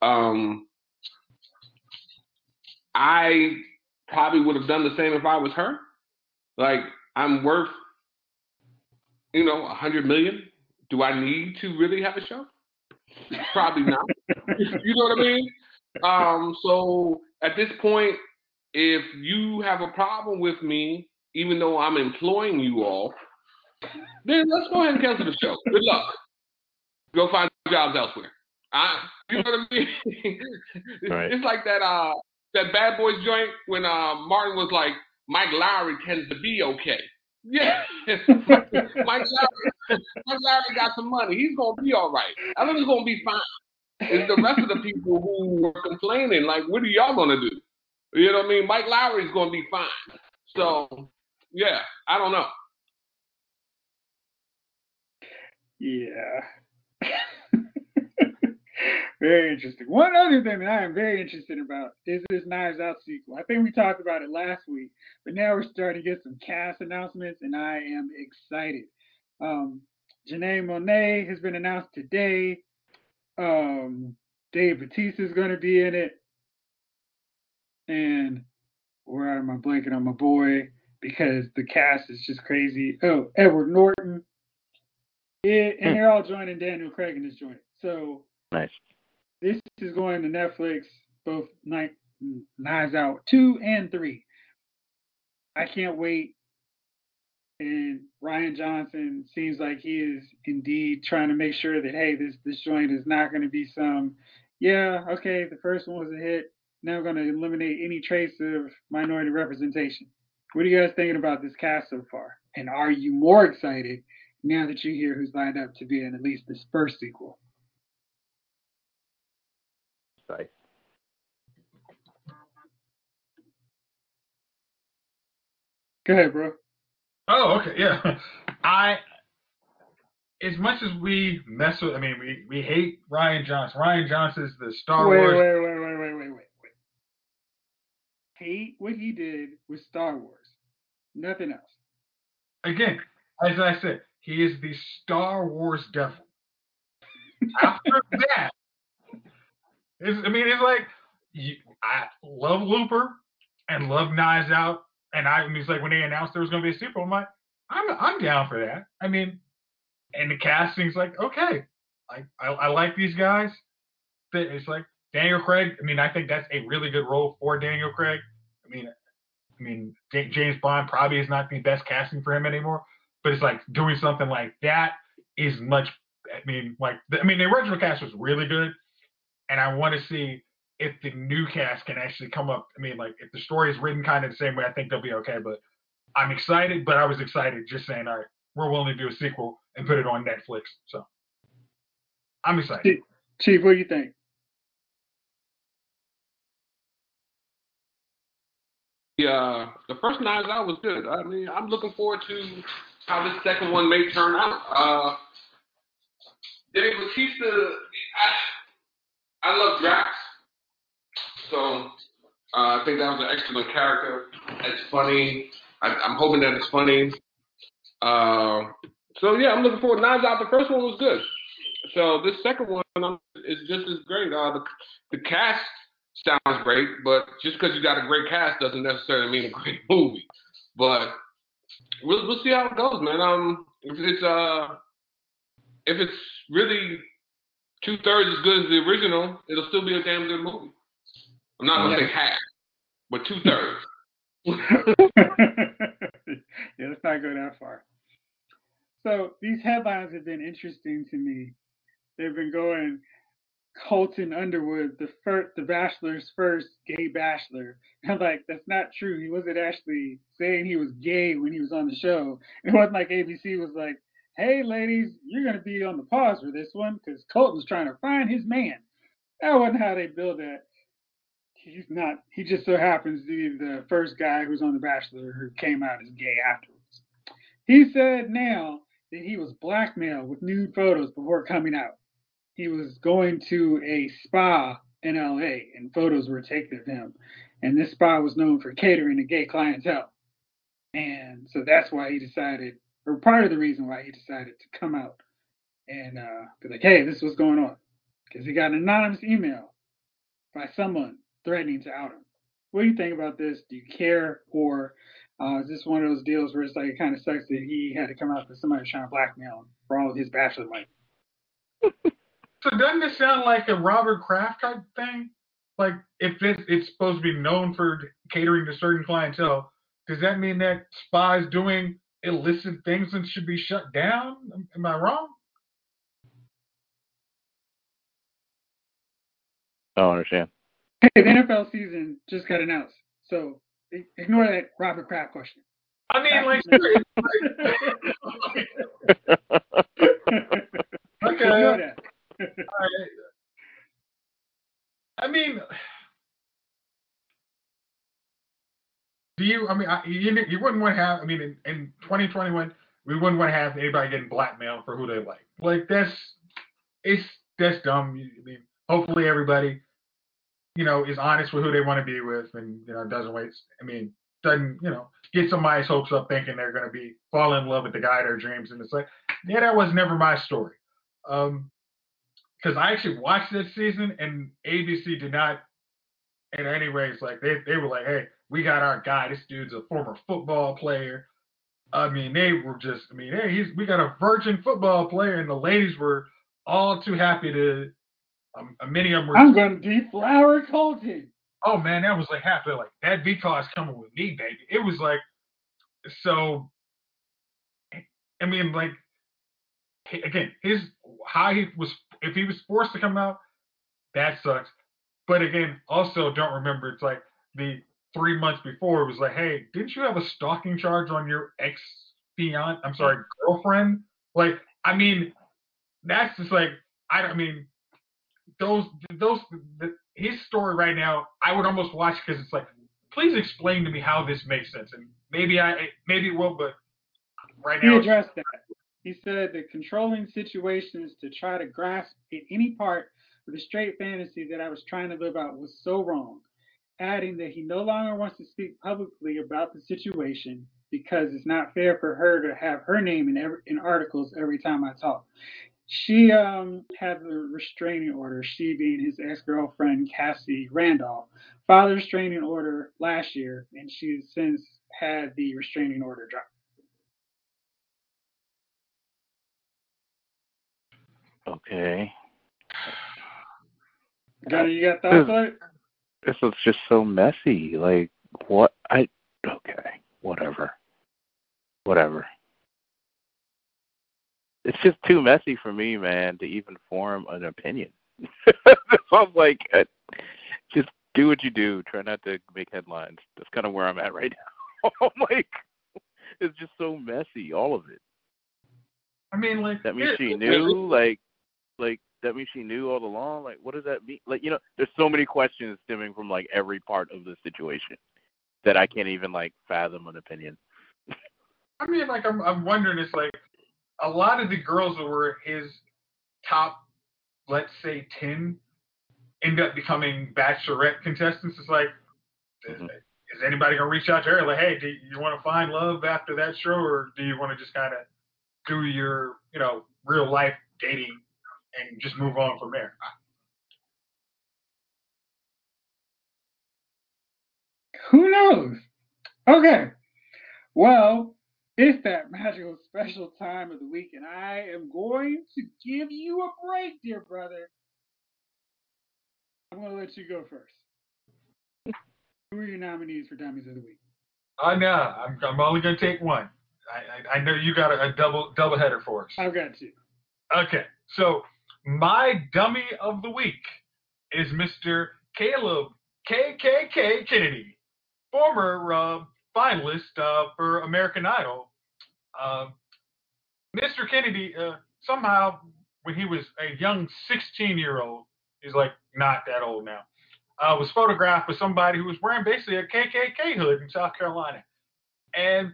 Um, I probably would have done the same if I was her. Like I'm worth, you know, a hundred million. Do I need to really have a show? Probably not. you know what I mean? Um, so at this point, if you have a problem with me, even though I'm employing you all, then let's go ahead and cancel the show. Good luck. Go find jobs elsewhere. I, you know what I mean? it's, Right. it's like that uh that Bad Boys joint when uh Martin was like, Mike Lowrey tends to be okay. Yeah, Mike Lowrey, Mike Lowrey got some money. He's gonna be all right. I think he's gonna be fine. It's the rest of the people who were complaining. Like, what are y'all gonna do? You know what I mean? Mike Lowrey's going to be fine. So, yeah, I don't know. Yeah. very interesting. One other thing that I am very interested about is this Knives Out sequel. I think we talked about it last week, but now we're starting to get some cast announcements, and I am excited. Um, Janelle Monáe has been announced today. Um, Dave Bautista is going to be in it. And where am I blanking on my boy? Because the cast is just crazy. Oh, Edward Norton. It, and hmm. they're all joining Daniel Craig in this joint. So nice. This is going to Netflix, both night Knives Out two and three. I can't wait. And Rian Johnson seems like he is indeed trying to make sure that hey, this this joint is not going to be some yeah, okay, the first one was a hit. Now we're going to eliminate any trace of minority representation. What are you guys thinking about this cast so far? And are you more excited now that you hear who's lined up to be in at least this first sequel? Sorry. Go ahead, bro. Oh, okay, yeah. I as much as we mess with, I mean, we, we hate Rian Johnson. Rian Johnson is the Star wait, Wars. Wait, wait, wait, wait, wait, wait, wait. Hate what he did with Star Wars. Nothing else. Again, as I said, he is the Star Wars devil. After that, I mean, it's like you, I love Looper and love Knives Out, and I, I mean, it's like when they announced there was going to be a sequel, I'm like, I'm I'm down for that. I mean, and the casting's like, okay, I, I, I like these guys. It's like Daniel Craig. I mean, I think that's a really good role for Daniel Craig. I mean, I mean, James Bond probably is not the best casting for him anymore, but it's like doing something like that is much. I mean, like, I mean, the original cast was really good, and I want to see if the new cast can actually come up. I mean, like, if the story is written kind of the same way, I think they'll be okay. But I'm excited, but I was excited just saying, all right, we're willing to do a sequel and put it on Netflix. So I'm excited. Chief, what do you think? Yeah, uh, the first Knives Out was good. I mean, I'm looking forward to how this second one may turn out. Uh, Dave Bautista, I, I love Drax, so uh, I think that was an excellent character. It's funny. I, am hoping that it's funny. Uh, so yeah, I'm looking forward. Knives Out. The first one was good. So this second one is just as great. Uh, the the cast sounds great, but just because you got a great cast doesn't necessarily mean a great movie. But we'll we'll see how it goes, man. Um, if it's uh, if it's really two thirds as good as the original, it'll still be a damn good movie. I'm not gonna say half, but two thirds. yeah, let's not go that far. So these headlines have been interesting to me. They've been going Colton Underwood, the first, the Bachelor's first gay bachelor. I'm like, that's not true. He wasn't actually saying he was gay when he was on the show. It wasn't like ABC was like, hey, ladies, you're going to be on the pause for this one because Colton's trying to find his man. That wasn't how they build it. He's not, he just so happens to be the first guy who's on The Bachelor who came out as gay afterwards. He said now that he was blackmailed with nude photos before coming out. He was going to a spa in LA and photos were taken of him. And this spa was known for catering to gay clientele. And so that's why he decided, or part of the reason why he decided to come out and uh, be like, hey, this was going on. Because he got an anonymous email by someone threatening to out him. What do you think about this? Do you care? Or uh, is this one of those deals where it's like it kind of sucks that he had to come out because somebody was trying to blackmail him for all of his bachelor money? so doesn't this sound like a Robert Kraft type thing? Like if it's, it's supposed to be known for catering to certain clientele, does that mean that spies doing illicit things and should be shut down? Am I wrong? I don't understand. Hey, the NFL season just got announced, so Ignore that Robert Kraft question. I mean, like, okay. I mean, do you? I mean, I, you, you wouldn't want to have. I mean, in, in 2021, we wouldn't want to have anybody getting blackmailed for who they like. Like that's it's that's dumb. I mean, hopefully everybody, you know, is honest with who they want to be with, and you know, doesn't waste. I mean, doesn't you know get somebody's hopes up thinking they're going to be fall in love with the guy of their dreams, and it's like, yeah, that was never my story. Um, because I actually watched this season, and ABC did not. In any ways, like they they were like, hey, we got our guy. This dude's a former football player. I mean, they were just. I mean, hey, he's we got a virgin football player, and the ladies were all too happy to. Um, many of them were. I'm going to deflower Colton. Oh man, that was like half. They're like that V is coming with me, baby. It was like so. I mean, like again, his how he was if he was forced to come out, that sucks. But again, also don't remember it's like the three months before it was like, hey, didn't you have a stalking charge on your ex fiance? I'm sorry, girlfriend. Like, I mean, that's just like I don't I mean those those the, his story right now. I would almost watch because it's like, please explain to me how this makes sense, and maybe I maybe it will, but right now he addressed that. He said that controlling situations to try to grasp at any part of the straight fantasy that I was trying to live out was so wrong, adding that he no longer wants to speak publicly about the situation because it's not fair for her to have her name in every, in articles every time I talk. She um, had the restraining order, she being his ex girlfriend, Cassie Randolph, filed a restraining order last year, and she's since had the restraining order dropped. Okay. Gunner, you got thoughts on it? This is just so messy. Like what I okay, whatever. Whatever. It's just too messy for me, man, to even form an opinion. so I'm like, uh, just do what you do. Try not to make headlines. That's kind of where I'm at right now. I'm like, it's just so messy, all of it. I mean, like that means she knew, like, like that means she knew all along? Like, what does that mean? Like, you know, there's so many questions stemming from like every part of the situation that I can't even like fathom an opinion. I mean, like, I'm I'm wondering. It's like a lot of the girls that were his top, let's say, ten, end up becoming bachelorette contestants. It's like, mm-hmm. is, is anybody gonna reach out to her? Like, hey, do you want to find love after that show, or do you want to just kind of do your, you know, real life dating and just move on from there. Who knows? Okay. Well, it's that magical special time of the week, and I am going to give you a break, dear brother. I'm going to let you go first. Who are your nominees for Dummies of the Week? I know. I'm, I'm only going to take one. I, I, I know you got a, a double double header for us. I've got two. Okay. So my dummy of the week is Mr. Caleb KKK Kennedy, former uh, finalist uh, for American Idol. Uh, Mr. Kennedy, uh, somehow, when he was a young 16 year old, he's like not that old now, uh, was photographed with somebody who was wearing basically a KKK hood in South Carolina. And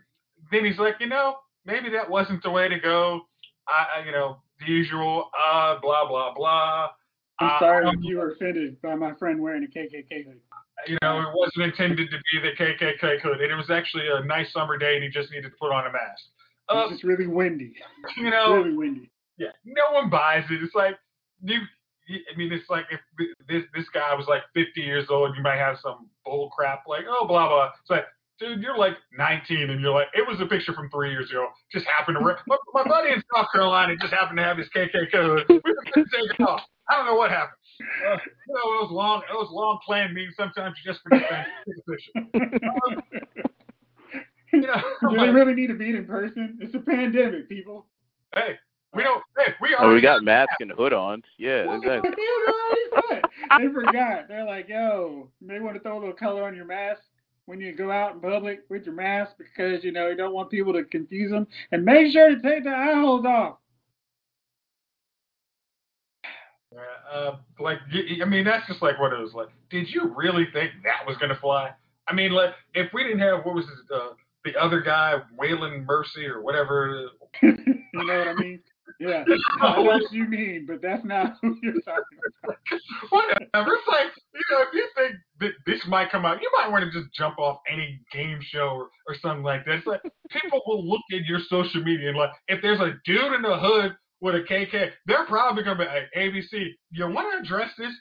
then he's like, you know, maybe that wasn't the way to go. I, I you know, the usual, uh, blah, blah, blah. I'm uh, sorry if you were offended by my friend wearing a KKK hood. You know, it wasn't intended to be the KKK hood. And it was actually a nice summer day and he just needed to put on a mask. Uh, it's just really windy. You know, really windy. Yeah, no one buys it. It's like you. I mean, it's like if this this guy was like 50 years old, you might have some bull crap like, oh, blah blah. It's like dude, you're like 19 and you're like, it was a picture from three years ago. Just happened to, re- my, my buddy in South Carolina just happened to have his KKK. We were going to take it off. I don't know what happened. Uh, you know, it was long, it was long planned meetings. Sometimes you just forget to take a picture. Um, you know, Do they really need to meet in person? It's a pandemic, people. Hey, we don't. Hey, we are. Oh, we got masks and hood on. Yeah, exactly. they forgot. They're like, yo, you may want to throw a little color on your mask when you go out in public with your mask because you know you don't want people to confuse them. And make sure to take the eye holes off. Uh, like I mean, that's just like what it was like. Did you really think that was gonna fly? I mean, like if we didn't have what was his, uh, the other guy, Waylon Mercy or whatever. you know what I mean? Yeah, I know what you mean, but that's not who you're talking about. Whatever. It's like you know, if you think that this might come out, you might want to just jump off any game show or, or something like that. It's like people will look at your social media and like if there's a dude in the hood with a KK, they're probably gonna be like, ABC. You want to address this?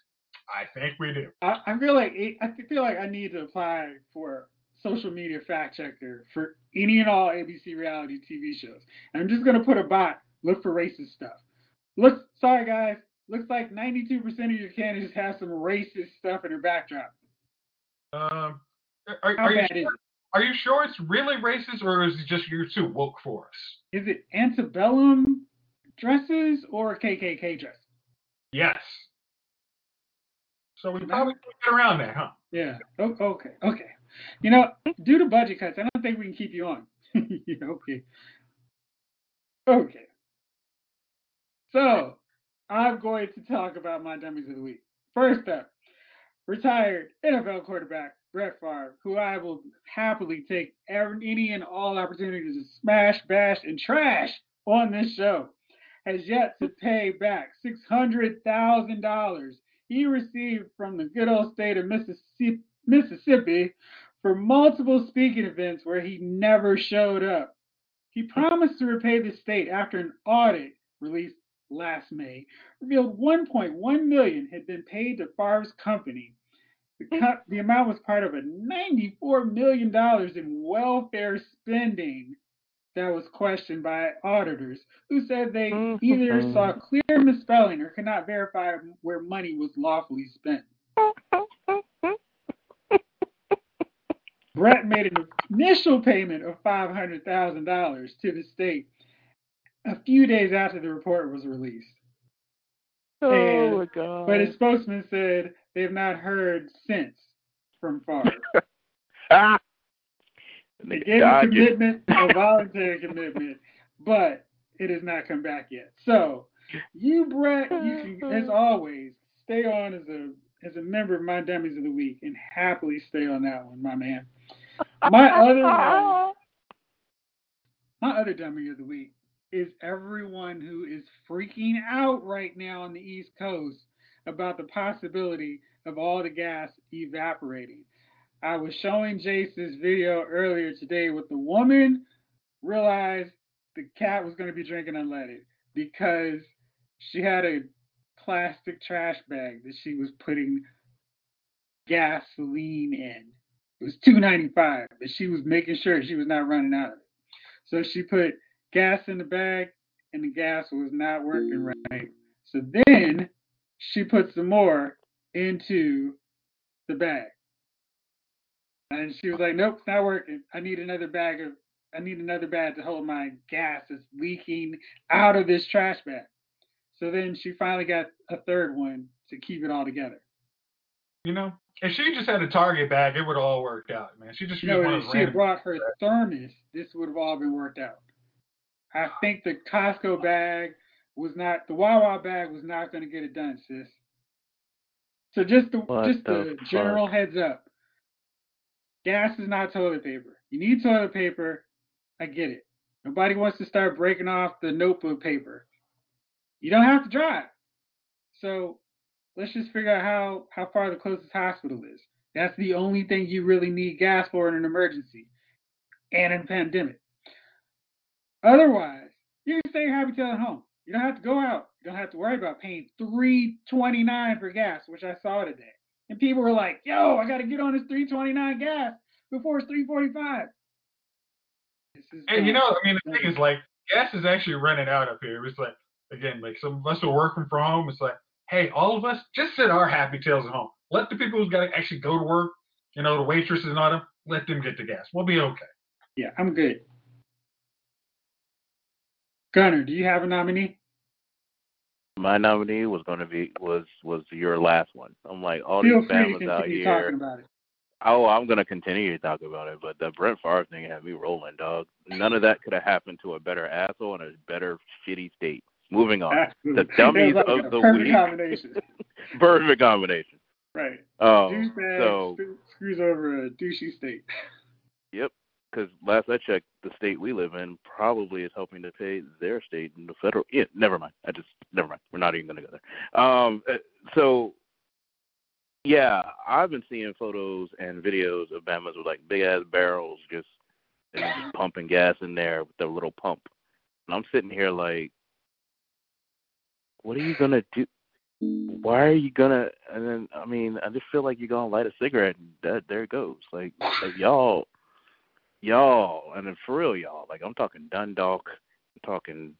I think we do. I, I feel like eh, I feel like I need to apply for social media fact checker for any and all ABC reality TV shows. And I'm just gonna put a bot look for racist stuff. Look, sorry guys, looks like 92% of your candidates have some racist stuff in their backdrop. Um, are, are you sure, are you sure it's really racist, or is it just you're too woke for us? Is it antebellum dresses or KKK dresses? Yes. So we probably can get around that, huh? Yeah. Oh, okay. Okay. You know, due to budget cuts, I don't think we can keep you on. Okay. Okay. So, I'm going to talk about my dummies of the week. First up, retired NFL quarterback Brett Favre, who I will happily take any and all opportunities to smash, bash, and trash on this show, has yet to pay back $600,000 he received from the good old state of Mississippi, Mississippi for multiple speaking events where he never showed up. He promised to repay the state after an audit released last May revealed 1.1 million had been paid to Favre's company. The, hmm. co- the amount was part of a 94 million dollars in welfare spending that was questioned by auditors who said they hmm, either saw clear misspelling or could not verify where money was lawfully spent. Brett made an initial payment of $500,000 to the state a few days after the report was released. Oh And- my god. But his spokesman said they have not heard since from Favre. ah! They gave a commitment, a voluntary commitment, but it has not come back yet. So, you, Brett, you can, as always, stay on as a as a member of my dummies of the week and happily stay on that one, my man. My other my other dummy of the week is everyone who is freaking out right now on the East Coast about the possibility of all the gas evaporating. I was showing this video earlier today with the woman realized the cat was going to be drinking unleaded because she had a plastic trash bag that she was putting gasoline in. It was two ninety five, but she was making sure she was not running out of it. So she put gas in the bag, and the gas was not working right. So then she put some more into the bag. And she was like, Nope, it's not working. I need another bag of I need another bag to hold my gas that's leaking out of this trash bag. So then she finally got a third one to keep it all together. You know, if she just had a Target bag, it would have all worked out, man. She just You know, if she had brought her thermos, this would have all been worked out. I think the Costco bag was not the Wawa bag was not going to get it done, sis. So just the What just the the general heads up. Gas is not toilet paper. You need toilet paper. I get it. Nobody wants to start breaking off the notebook paper. You don't have to drive. So let's just figure out how, how far the closest hospital is. That's the only thing you really need gas for in an emergency and in a pandemic. Otherwise, you can stay happy till at home. You don't have to go out. You don't have to worry about paying three twenty nine for gas, which I saw today. And people were like, "Yo, I got to get on this three twenty nine gas before it's three forty five. And you know, I mean, the thing is, like, gas is actually running out up here. It's like, again, like some of us are working from home. It's like, hey, all of us just sit our happy tails at home. Let the people who's got to actually go to work, you know, the waitresses and all them, let them get the gas. We'll be okay. yeah, I'm good. Gunner, do you have a nominee? My nominee was going to be was was your last one. I'm like all Feel these families out here. talking about it. Oh, I'm gonna continue to talk about it, but the Brent Favre thing had me rolling, dog. None of that could have happened to a better asshole in a better shitty state. Moving on. Absolutely. The dummies like of the perfect week. combination. Perfect combination. Right. Um, Douchebag so screws over a douchey state. Yep. Because last I checked, the state we live in probably is helping to pay their state and the federal. Yeah, never mind. I just never mind. We're not even going to go there. Um, uh, so yeah, I've been seeing photos and videos of Bamas with like big ass barrels just just pumping gas in there with their little pump, and I'm sitting here like, what are you gonna do? Why are you gonna? And then I mean, I just feel like you're gonna light a cigarette and that there it goes. Like, like y'all y'all, and for real, y'all. Like I'm talking Dundalk, I'm talking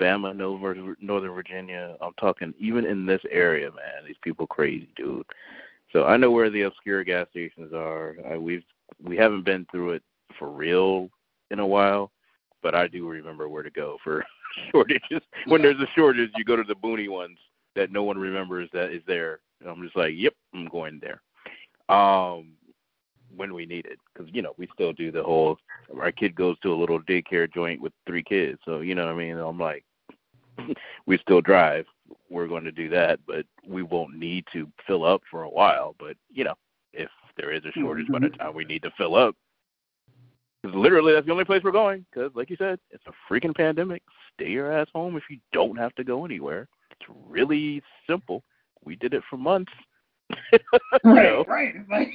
Bama, Northern Virginia. I'm talking even in this area, man. These people crazy, dude. So I know where the obscure gas stations are. I, we've we haven't been through it for real in a while, but I do remember where to go for shortages. When there's a shortage, you go to the boony ones that no one remembers that is there. And I'm just like, yep, I'm going there. Um, when we need it because you know we still do the whole our kid goes to a little daycare joint with three kids. So you know what i mean? I'm like we still drive. We're going to do that but we won't need to fill up for a while. But you know if there is a hmm, shortage by hmm. the time we need to fill up because literally that's the only place we're going because like you said it's a freaking pandemic. Stay your ass home if you don't have to go anywhere. It's really simple. We did it for months. You Right, know? right. Like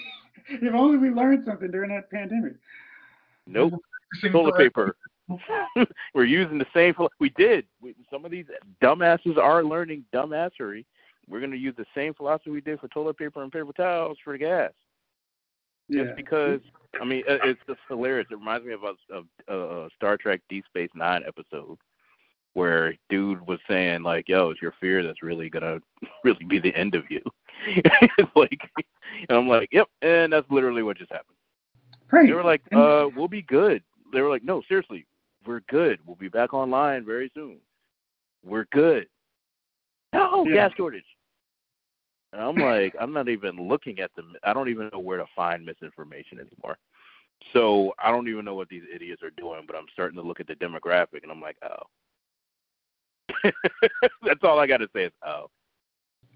if only we learned something during that pandemic. nope Sing toilet paper. We're using the same. philo- We did. We, some of these dumbasses are learning dumbassery. We're going to use the same philosophy we did for toilet paper and paper towels for the gas. Yeah. Just because, I mean, it's just hilarious. It reminds me of a, of a Star Trek Deep Space Nine episode where dude was saying like, "Yo, it's your fear that's really gonna really be the end of you." it's like, and I'm like, "Yep," and that's literally what just happened. Right. They were like, uh, we'll be good. They were like, no, seriously, we're good. We'll be back online very soon. We're good. No, Yeah. gas shortage. And I'm like, I'm not even looking at the. I don't even know where to find misinformation anymore. So I don't even know what these idiots are doing, but I'm starting to look at the demographic, and I'm like, oh. That's all I got to say is, oh.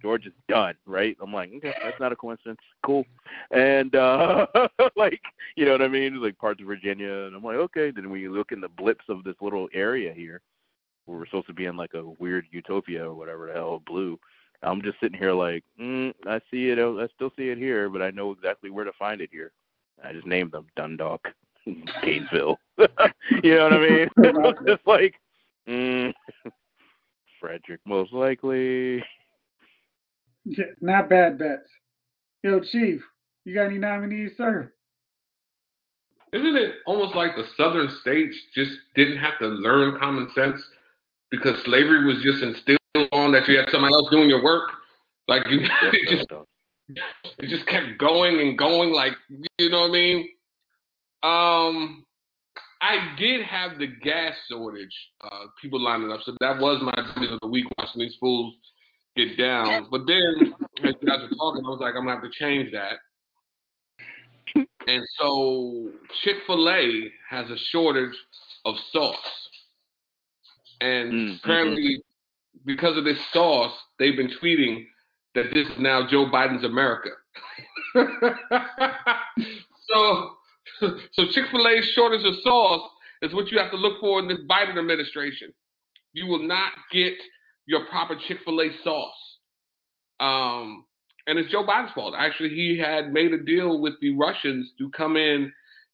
George is done, right? I'm like, okay, that's not a coincidence. Cool. And uh like, you know what I mean? Like parts of Virginia, and I'm like, okay. Then we look in the blips of this little area here, where we're supposed to be in like a weird utopia or whatever the hell, blue. I'm just sitting here like, mm, I see it. I still see it here, but I know exactly where to find it here. I just named them Dundalk, Gainesville. you know what I mean? it's just like, mm, Frederick, most likely. Yeah, not bad bets. Yo, Chief, you got any nominees, sir? Isn't it almost like the southern states just didn't have to learn common sense because slavery was just instilled on that you had somebody else doing your work? Like you, it just it just kept going and going. Like you know what I mean? Um, I did have the gas shortage. Uh, people lining up, so that was my opinion of the week watching these fools get down. But then, as you guys were talking, I was like, I'm gonna have to change that. And so Chick Fil A has a shortage of sauce, and Mm, apparently, because of this sauce, they've been tweeting that this is now Joe Biden's America. so, so Chick Fil A's shortage of sauce is what you have to look for in this Biden administration. You will not get your proper Chick Fil A sauce. Um, and it's Joe Biden's fault. Actually, he had made a deal with the Russians to come in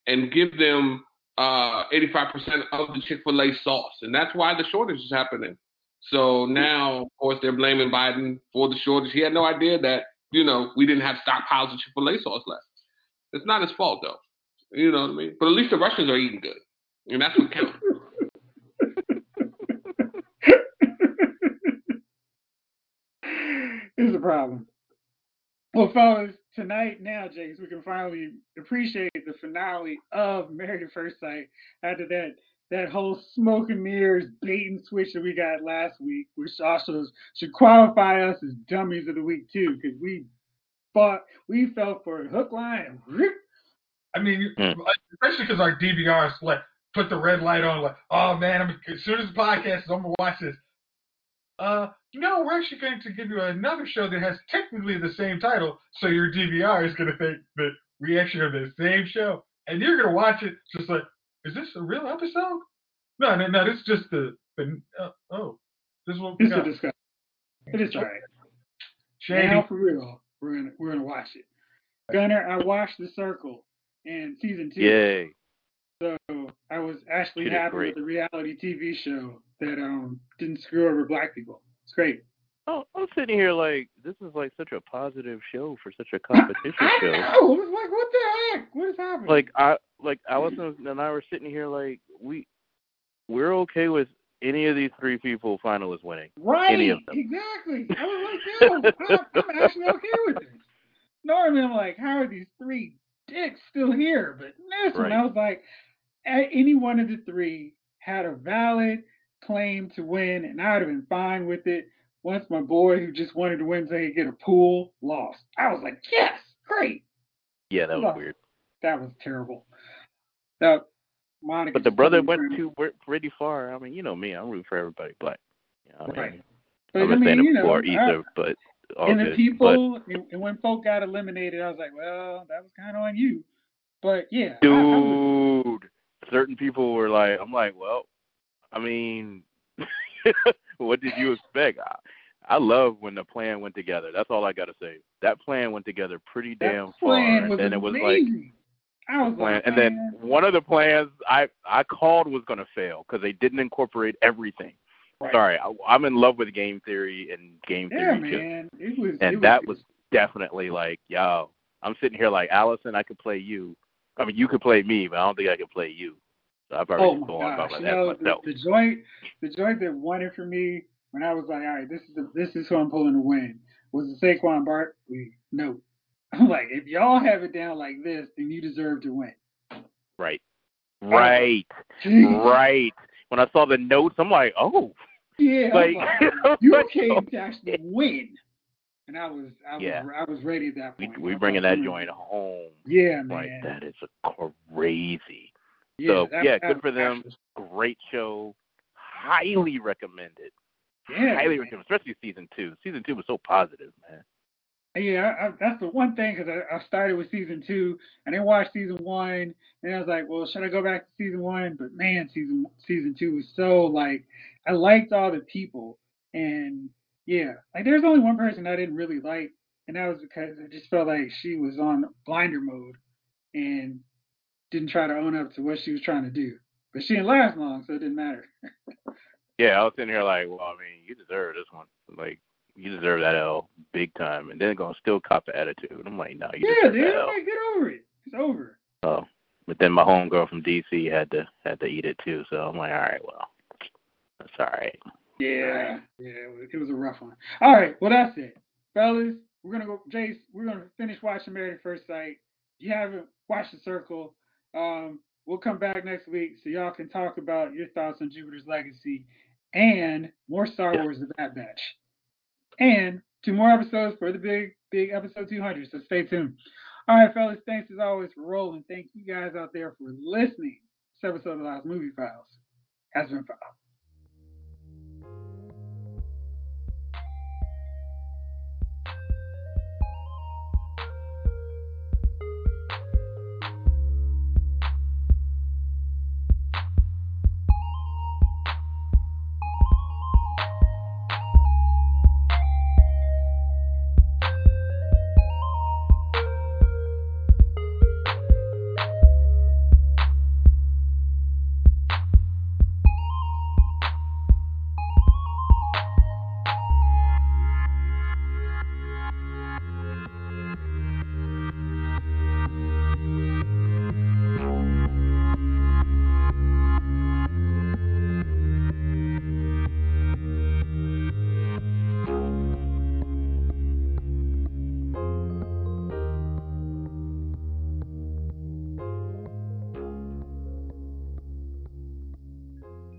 and give them uh, 85% of the Chick Fil A sauce, and that's why the shortage is happening. So now, of course, they're blaming Biden for the shortage. He had no idea that you know we didn't have stockpiles of Chick Fil A sauce left. It's not his fault though. You know what I mean? But at least the Russians are eating good, and that's what counts. Here's the problem. Well, fellas, tonight now, James, we can finally appreciate the finale of Married at First Sight after that that whole smoke and mirrors bait and switch that we got last week, which also should qualify us as dummies of the week too, because we fought, we fell for a hook, line, and rip. I mean, Hmm. especially because our DVRs like put the red light on, like, oh man, I'm, as soon as the podcast is, I'm gonna watch this. uh, no, we're actually going to give you another show that has technically the same title, so your DVR is going to think that we actually have the same show, and you're going to watch it just like, is this a real episode? No, no, no, this is just the, the uh, oh, this is what we It's a got. discussion. It is alright. Shady. Now for real, we're gonna we're gonna watch it. Gunner, I watched The Circle in season two. Yay. So I was actually happy great. with the reality TV show that um didn't screw over black people. It's great. Oh, I'm sitting here like this is like such a positive show for such a competition I show. know. It was like, what the heck? What is happening? Like I like Allison and I were sitting here like we we're okay with any of these three people finalists winning. right, any of them. exactly. I was like, yo, I'm, I'm actually okay with this. Normally, I'm like, how are these three dicks still here? But this one, I was like, any one of the three had a valid claim to win, and I'd have been fine with it. Once my boy who just wanted to win so he could get a pool lost, I was like, yes, great. Yeah, that was weird. That was terrible. That Monica. But the brother went too pretty far. I mean, you know me, I'm rooting for everybody black. You know, I mean, Right. But I'm I not saying mean, you it know, I- either, but and the good. people, and, and when folk got eliminated, I was like, well, that was kind of on you. But yeah, But I- was- dude, certain people were like, I'm like, well, I mean, what did you expect? I, I love when the plan went together. That's all I got to say. That plan went together pretty damn far, and then it was like. I was plan. like, And then one of the plans I I called was going to fail because they didn't incorporate everything. Right. Sorry, I, I'm in love with game theory and game yeah, theory it was, and it that was definitely like, yo, I'm sitting here like Allison, I could play you. I mean, you could play me, but I don't think I could play you. So I've already Oh gone gosh! about You that know, the, myself. the joint, the joint that won it for me when I was like, all right, this is the, this is who I'm pulling to win was the Saquon Barkley note. I'm like, if y'all have it down like this, then you deserve to win. Right, right, right. When I saw the notes, I'm like, oh, Yeah, like, like, you came to actually win, and I was, I was, Yeah. I was ready at that we point. we was bringing that mm, joint home. Yeah, Like man. that is a crazy. yeah, so, that- yeah, that good for them. Great show. Highly recommended. Yeah, Highly man. recommended, especially season two. Season two was so positive, man. Yeah, I, that's the one thing because I, I started with season two and then watched season one, and I was like, well, should I go back to season one? But man, season season two was so like I liked all the people, and yeah, like there's only one person I didn't really like, and that was because I just felt like she was on blinder mode and didn't try to own up to what she was trying to do. But she didn't last long, so it didn't matter. Yeah, I was sitting here like, well, I mean, you deserve this one. Like, you deserve that L big time, and then gonna still cop the attitude. I'm like, no, you yeah, deserve dude, that L. like, get over it. It's over. Oh, but then my homegirl from DC had to had to eat it too. So I'm like, all right, well, that's all right. Yeah, yeah, it was, it was a rough one. All right, well that's it, fellas. We're gonna go, Jace. We're gonna finish watching Married at First Sight. If you haven't watched The Circle, um, we'll come back next week so y'all can talk about your thoughts on Jupiter's Legacy and more Star Yeah. Wars: The Bad Batch, and two more episodes for the big, big episode 200. So stay tuned. All right, fellas. Thanks as always for rolling. Thank you guys out there for listening. This episode of Lost Movie Files has been filed.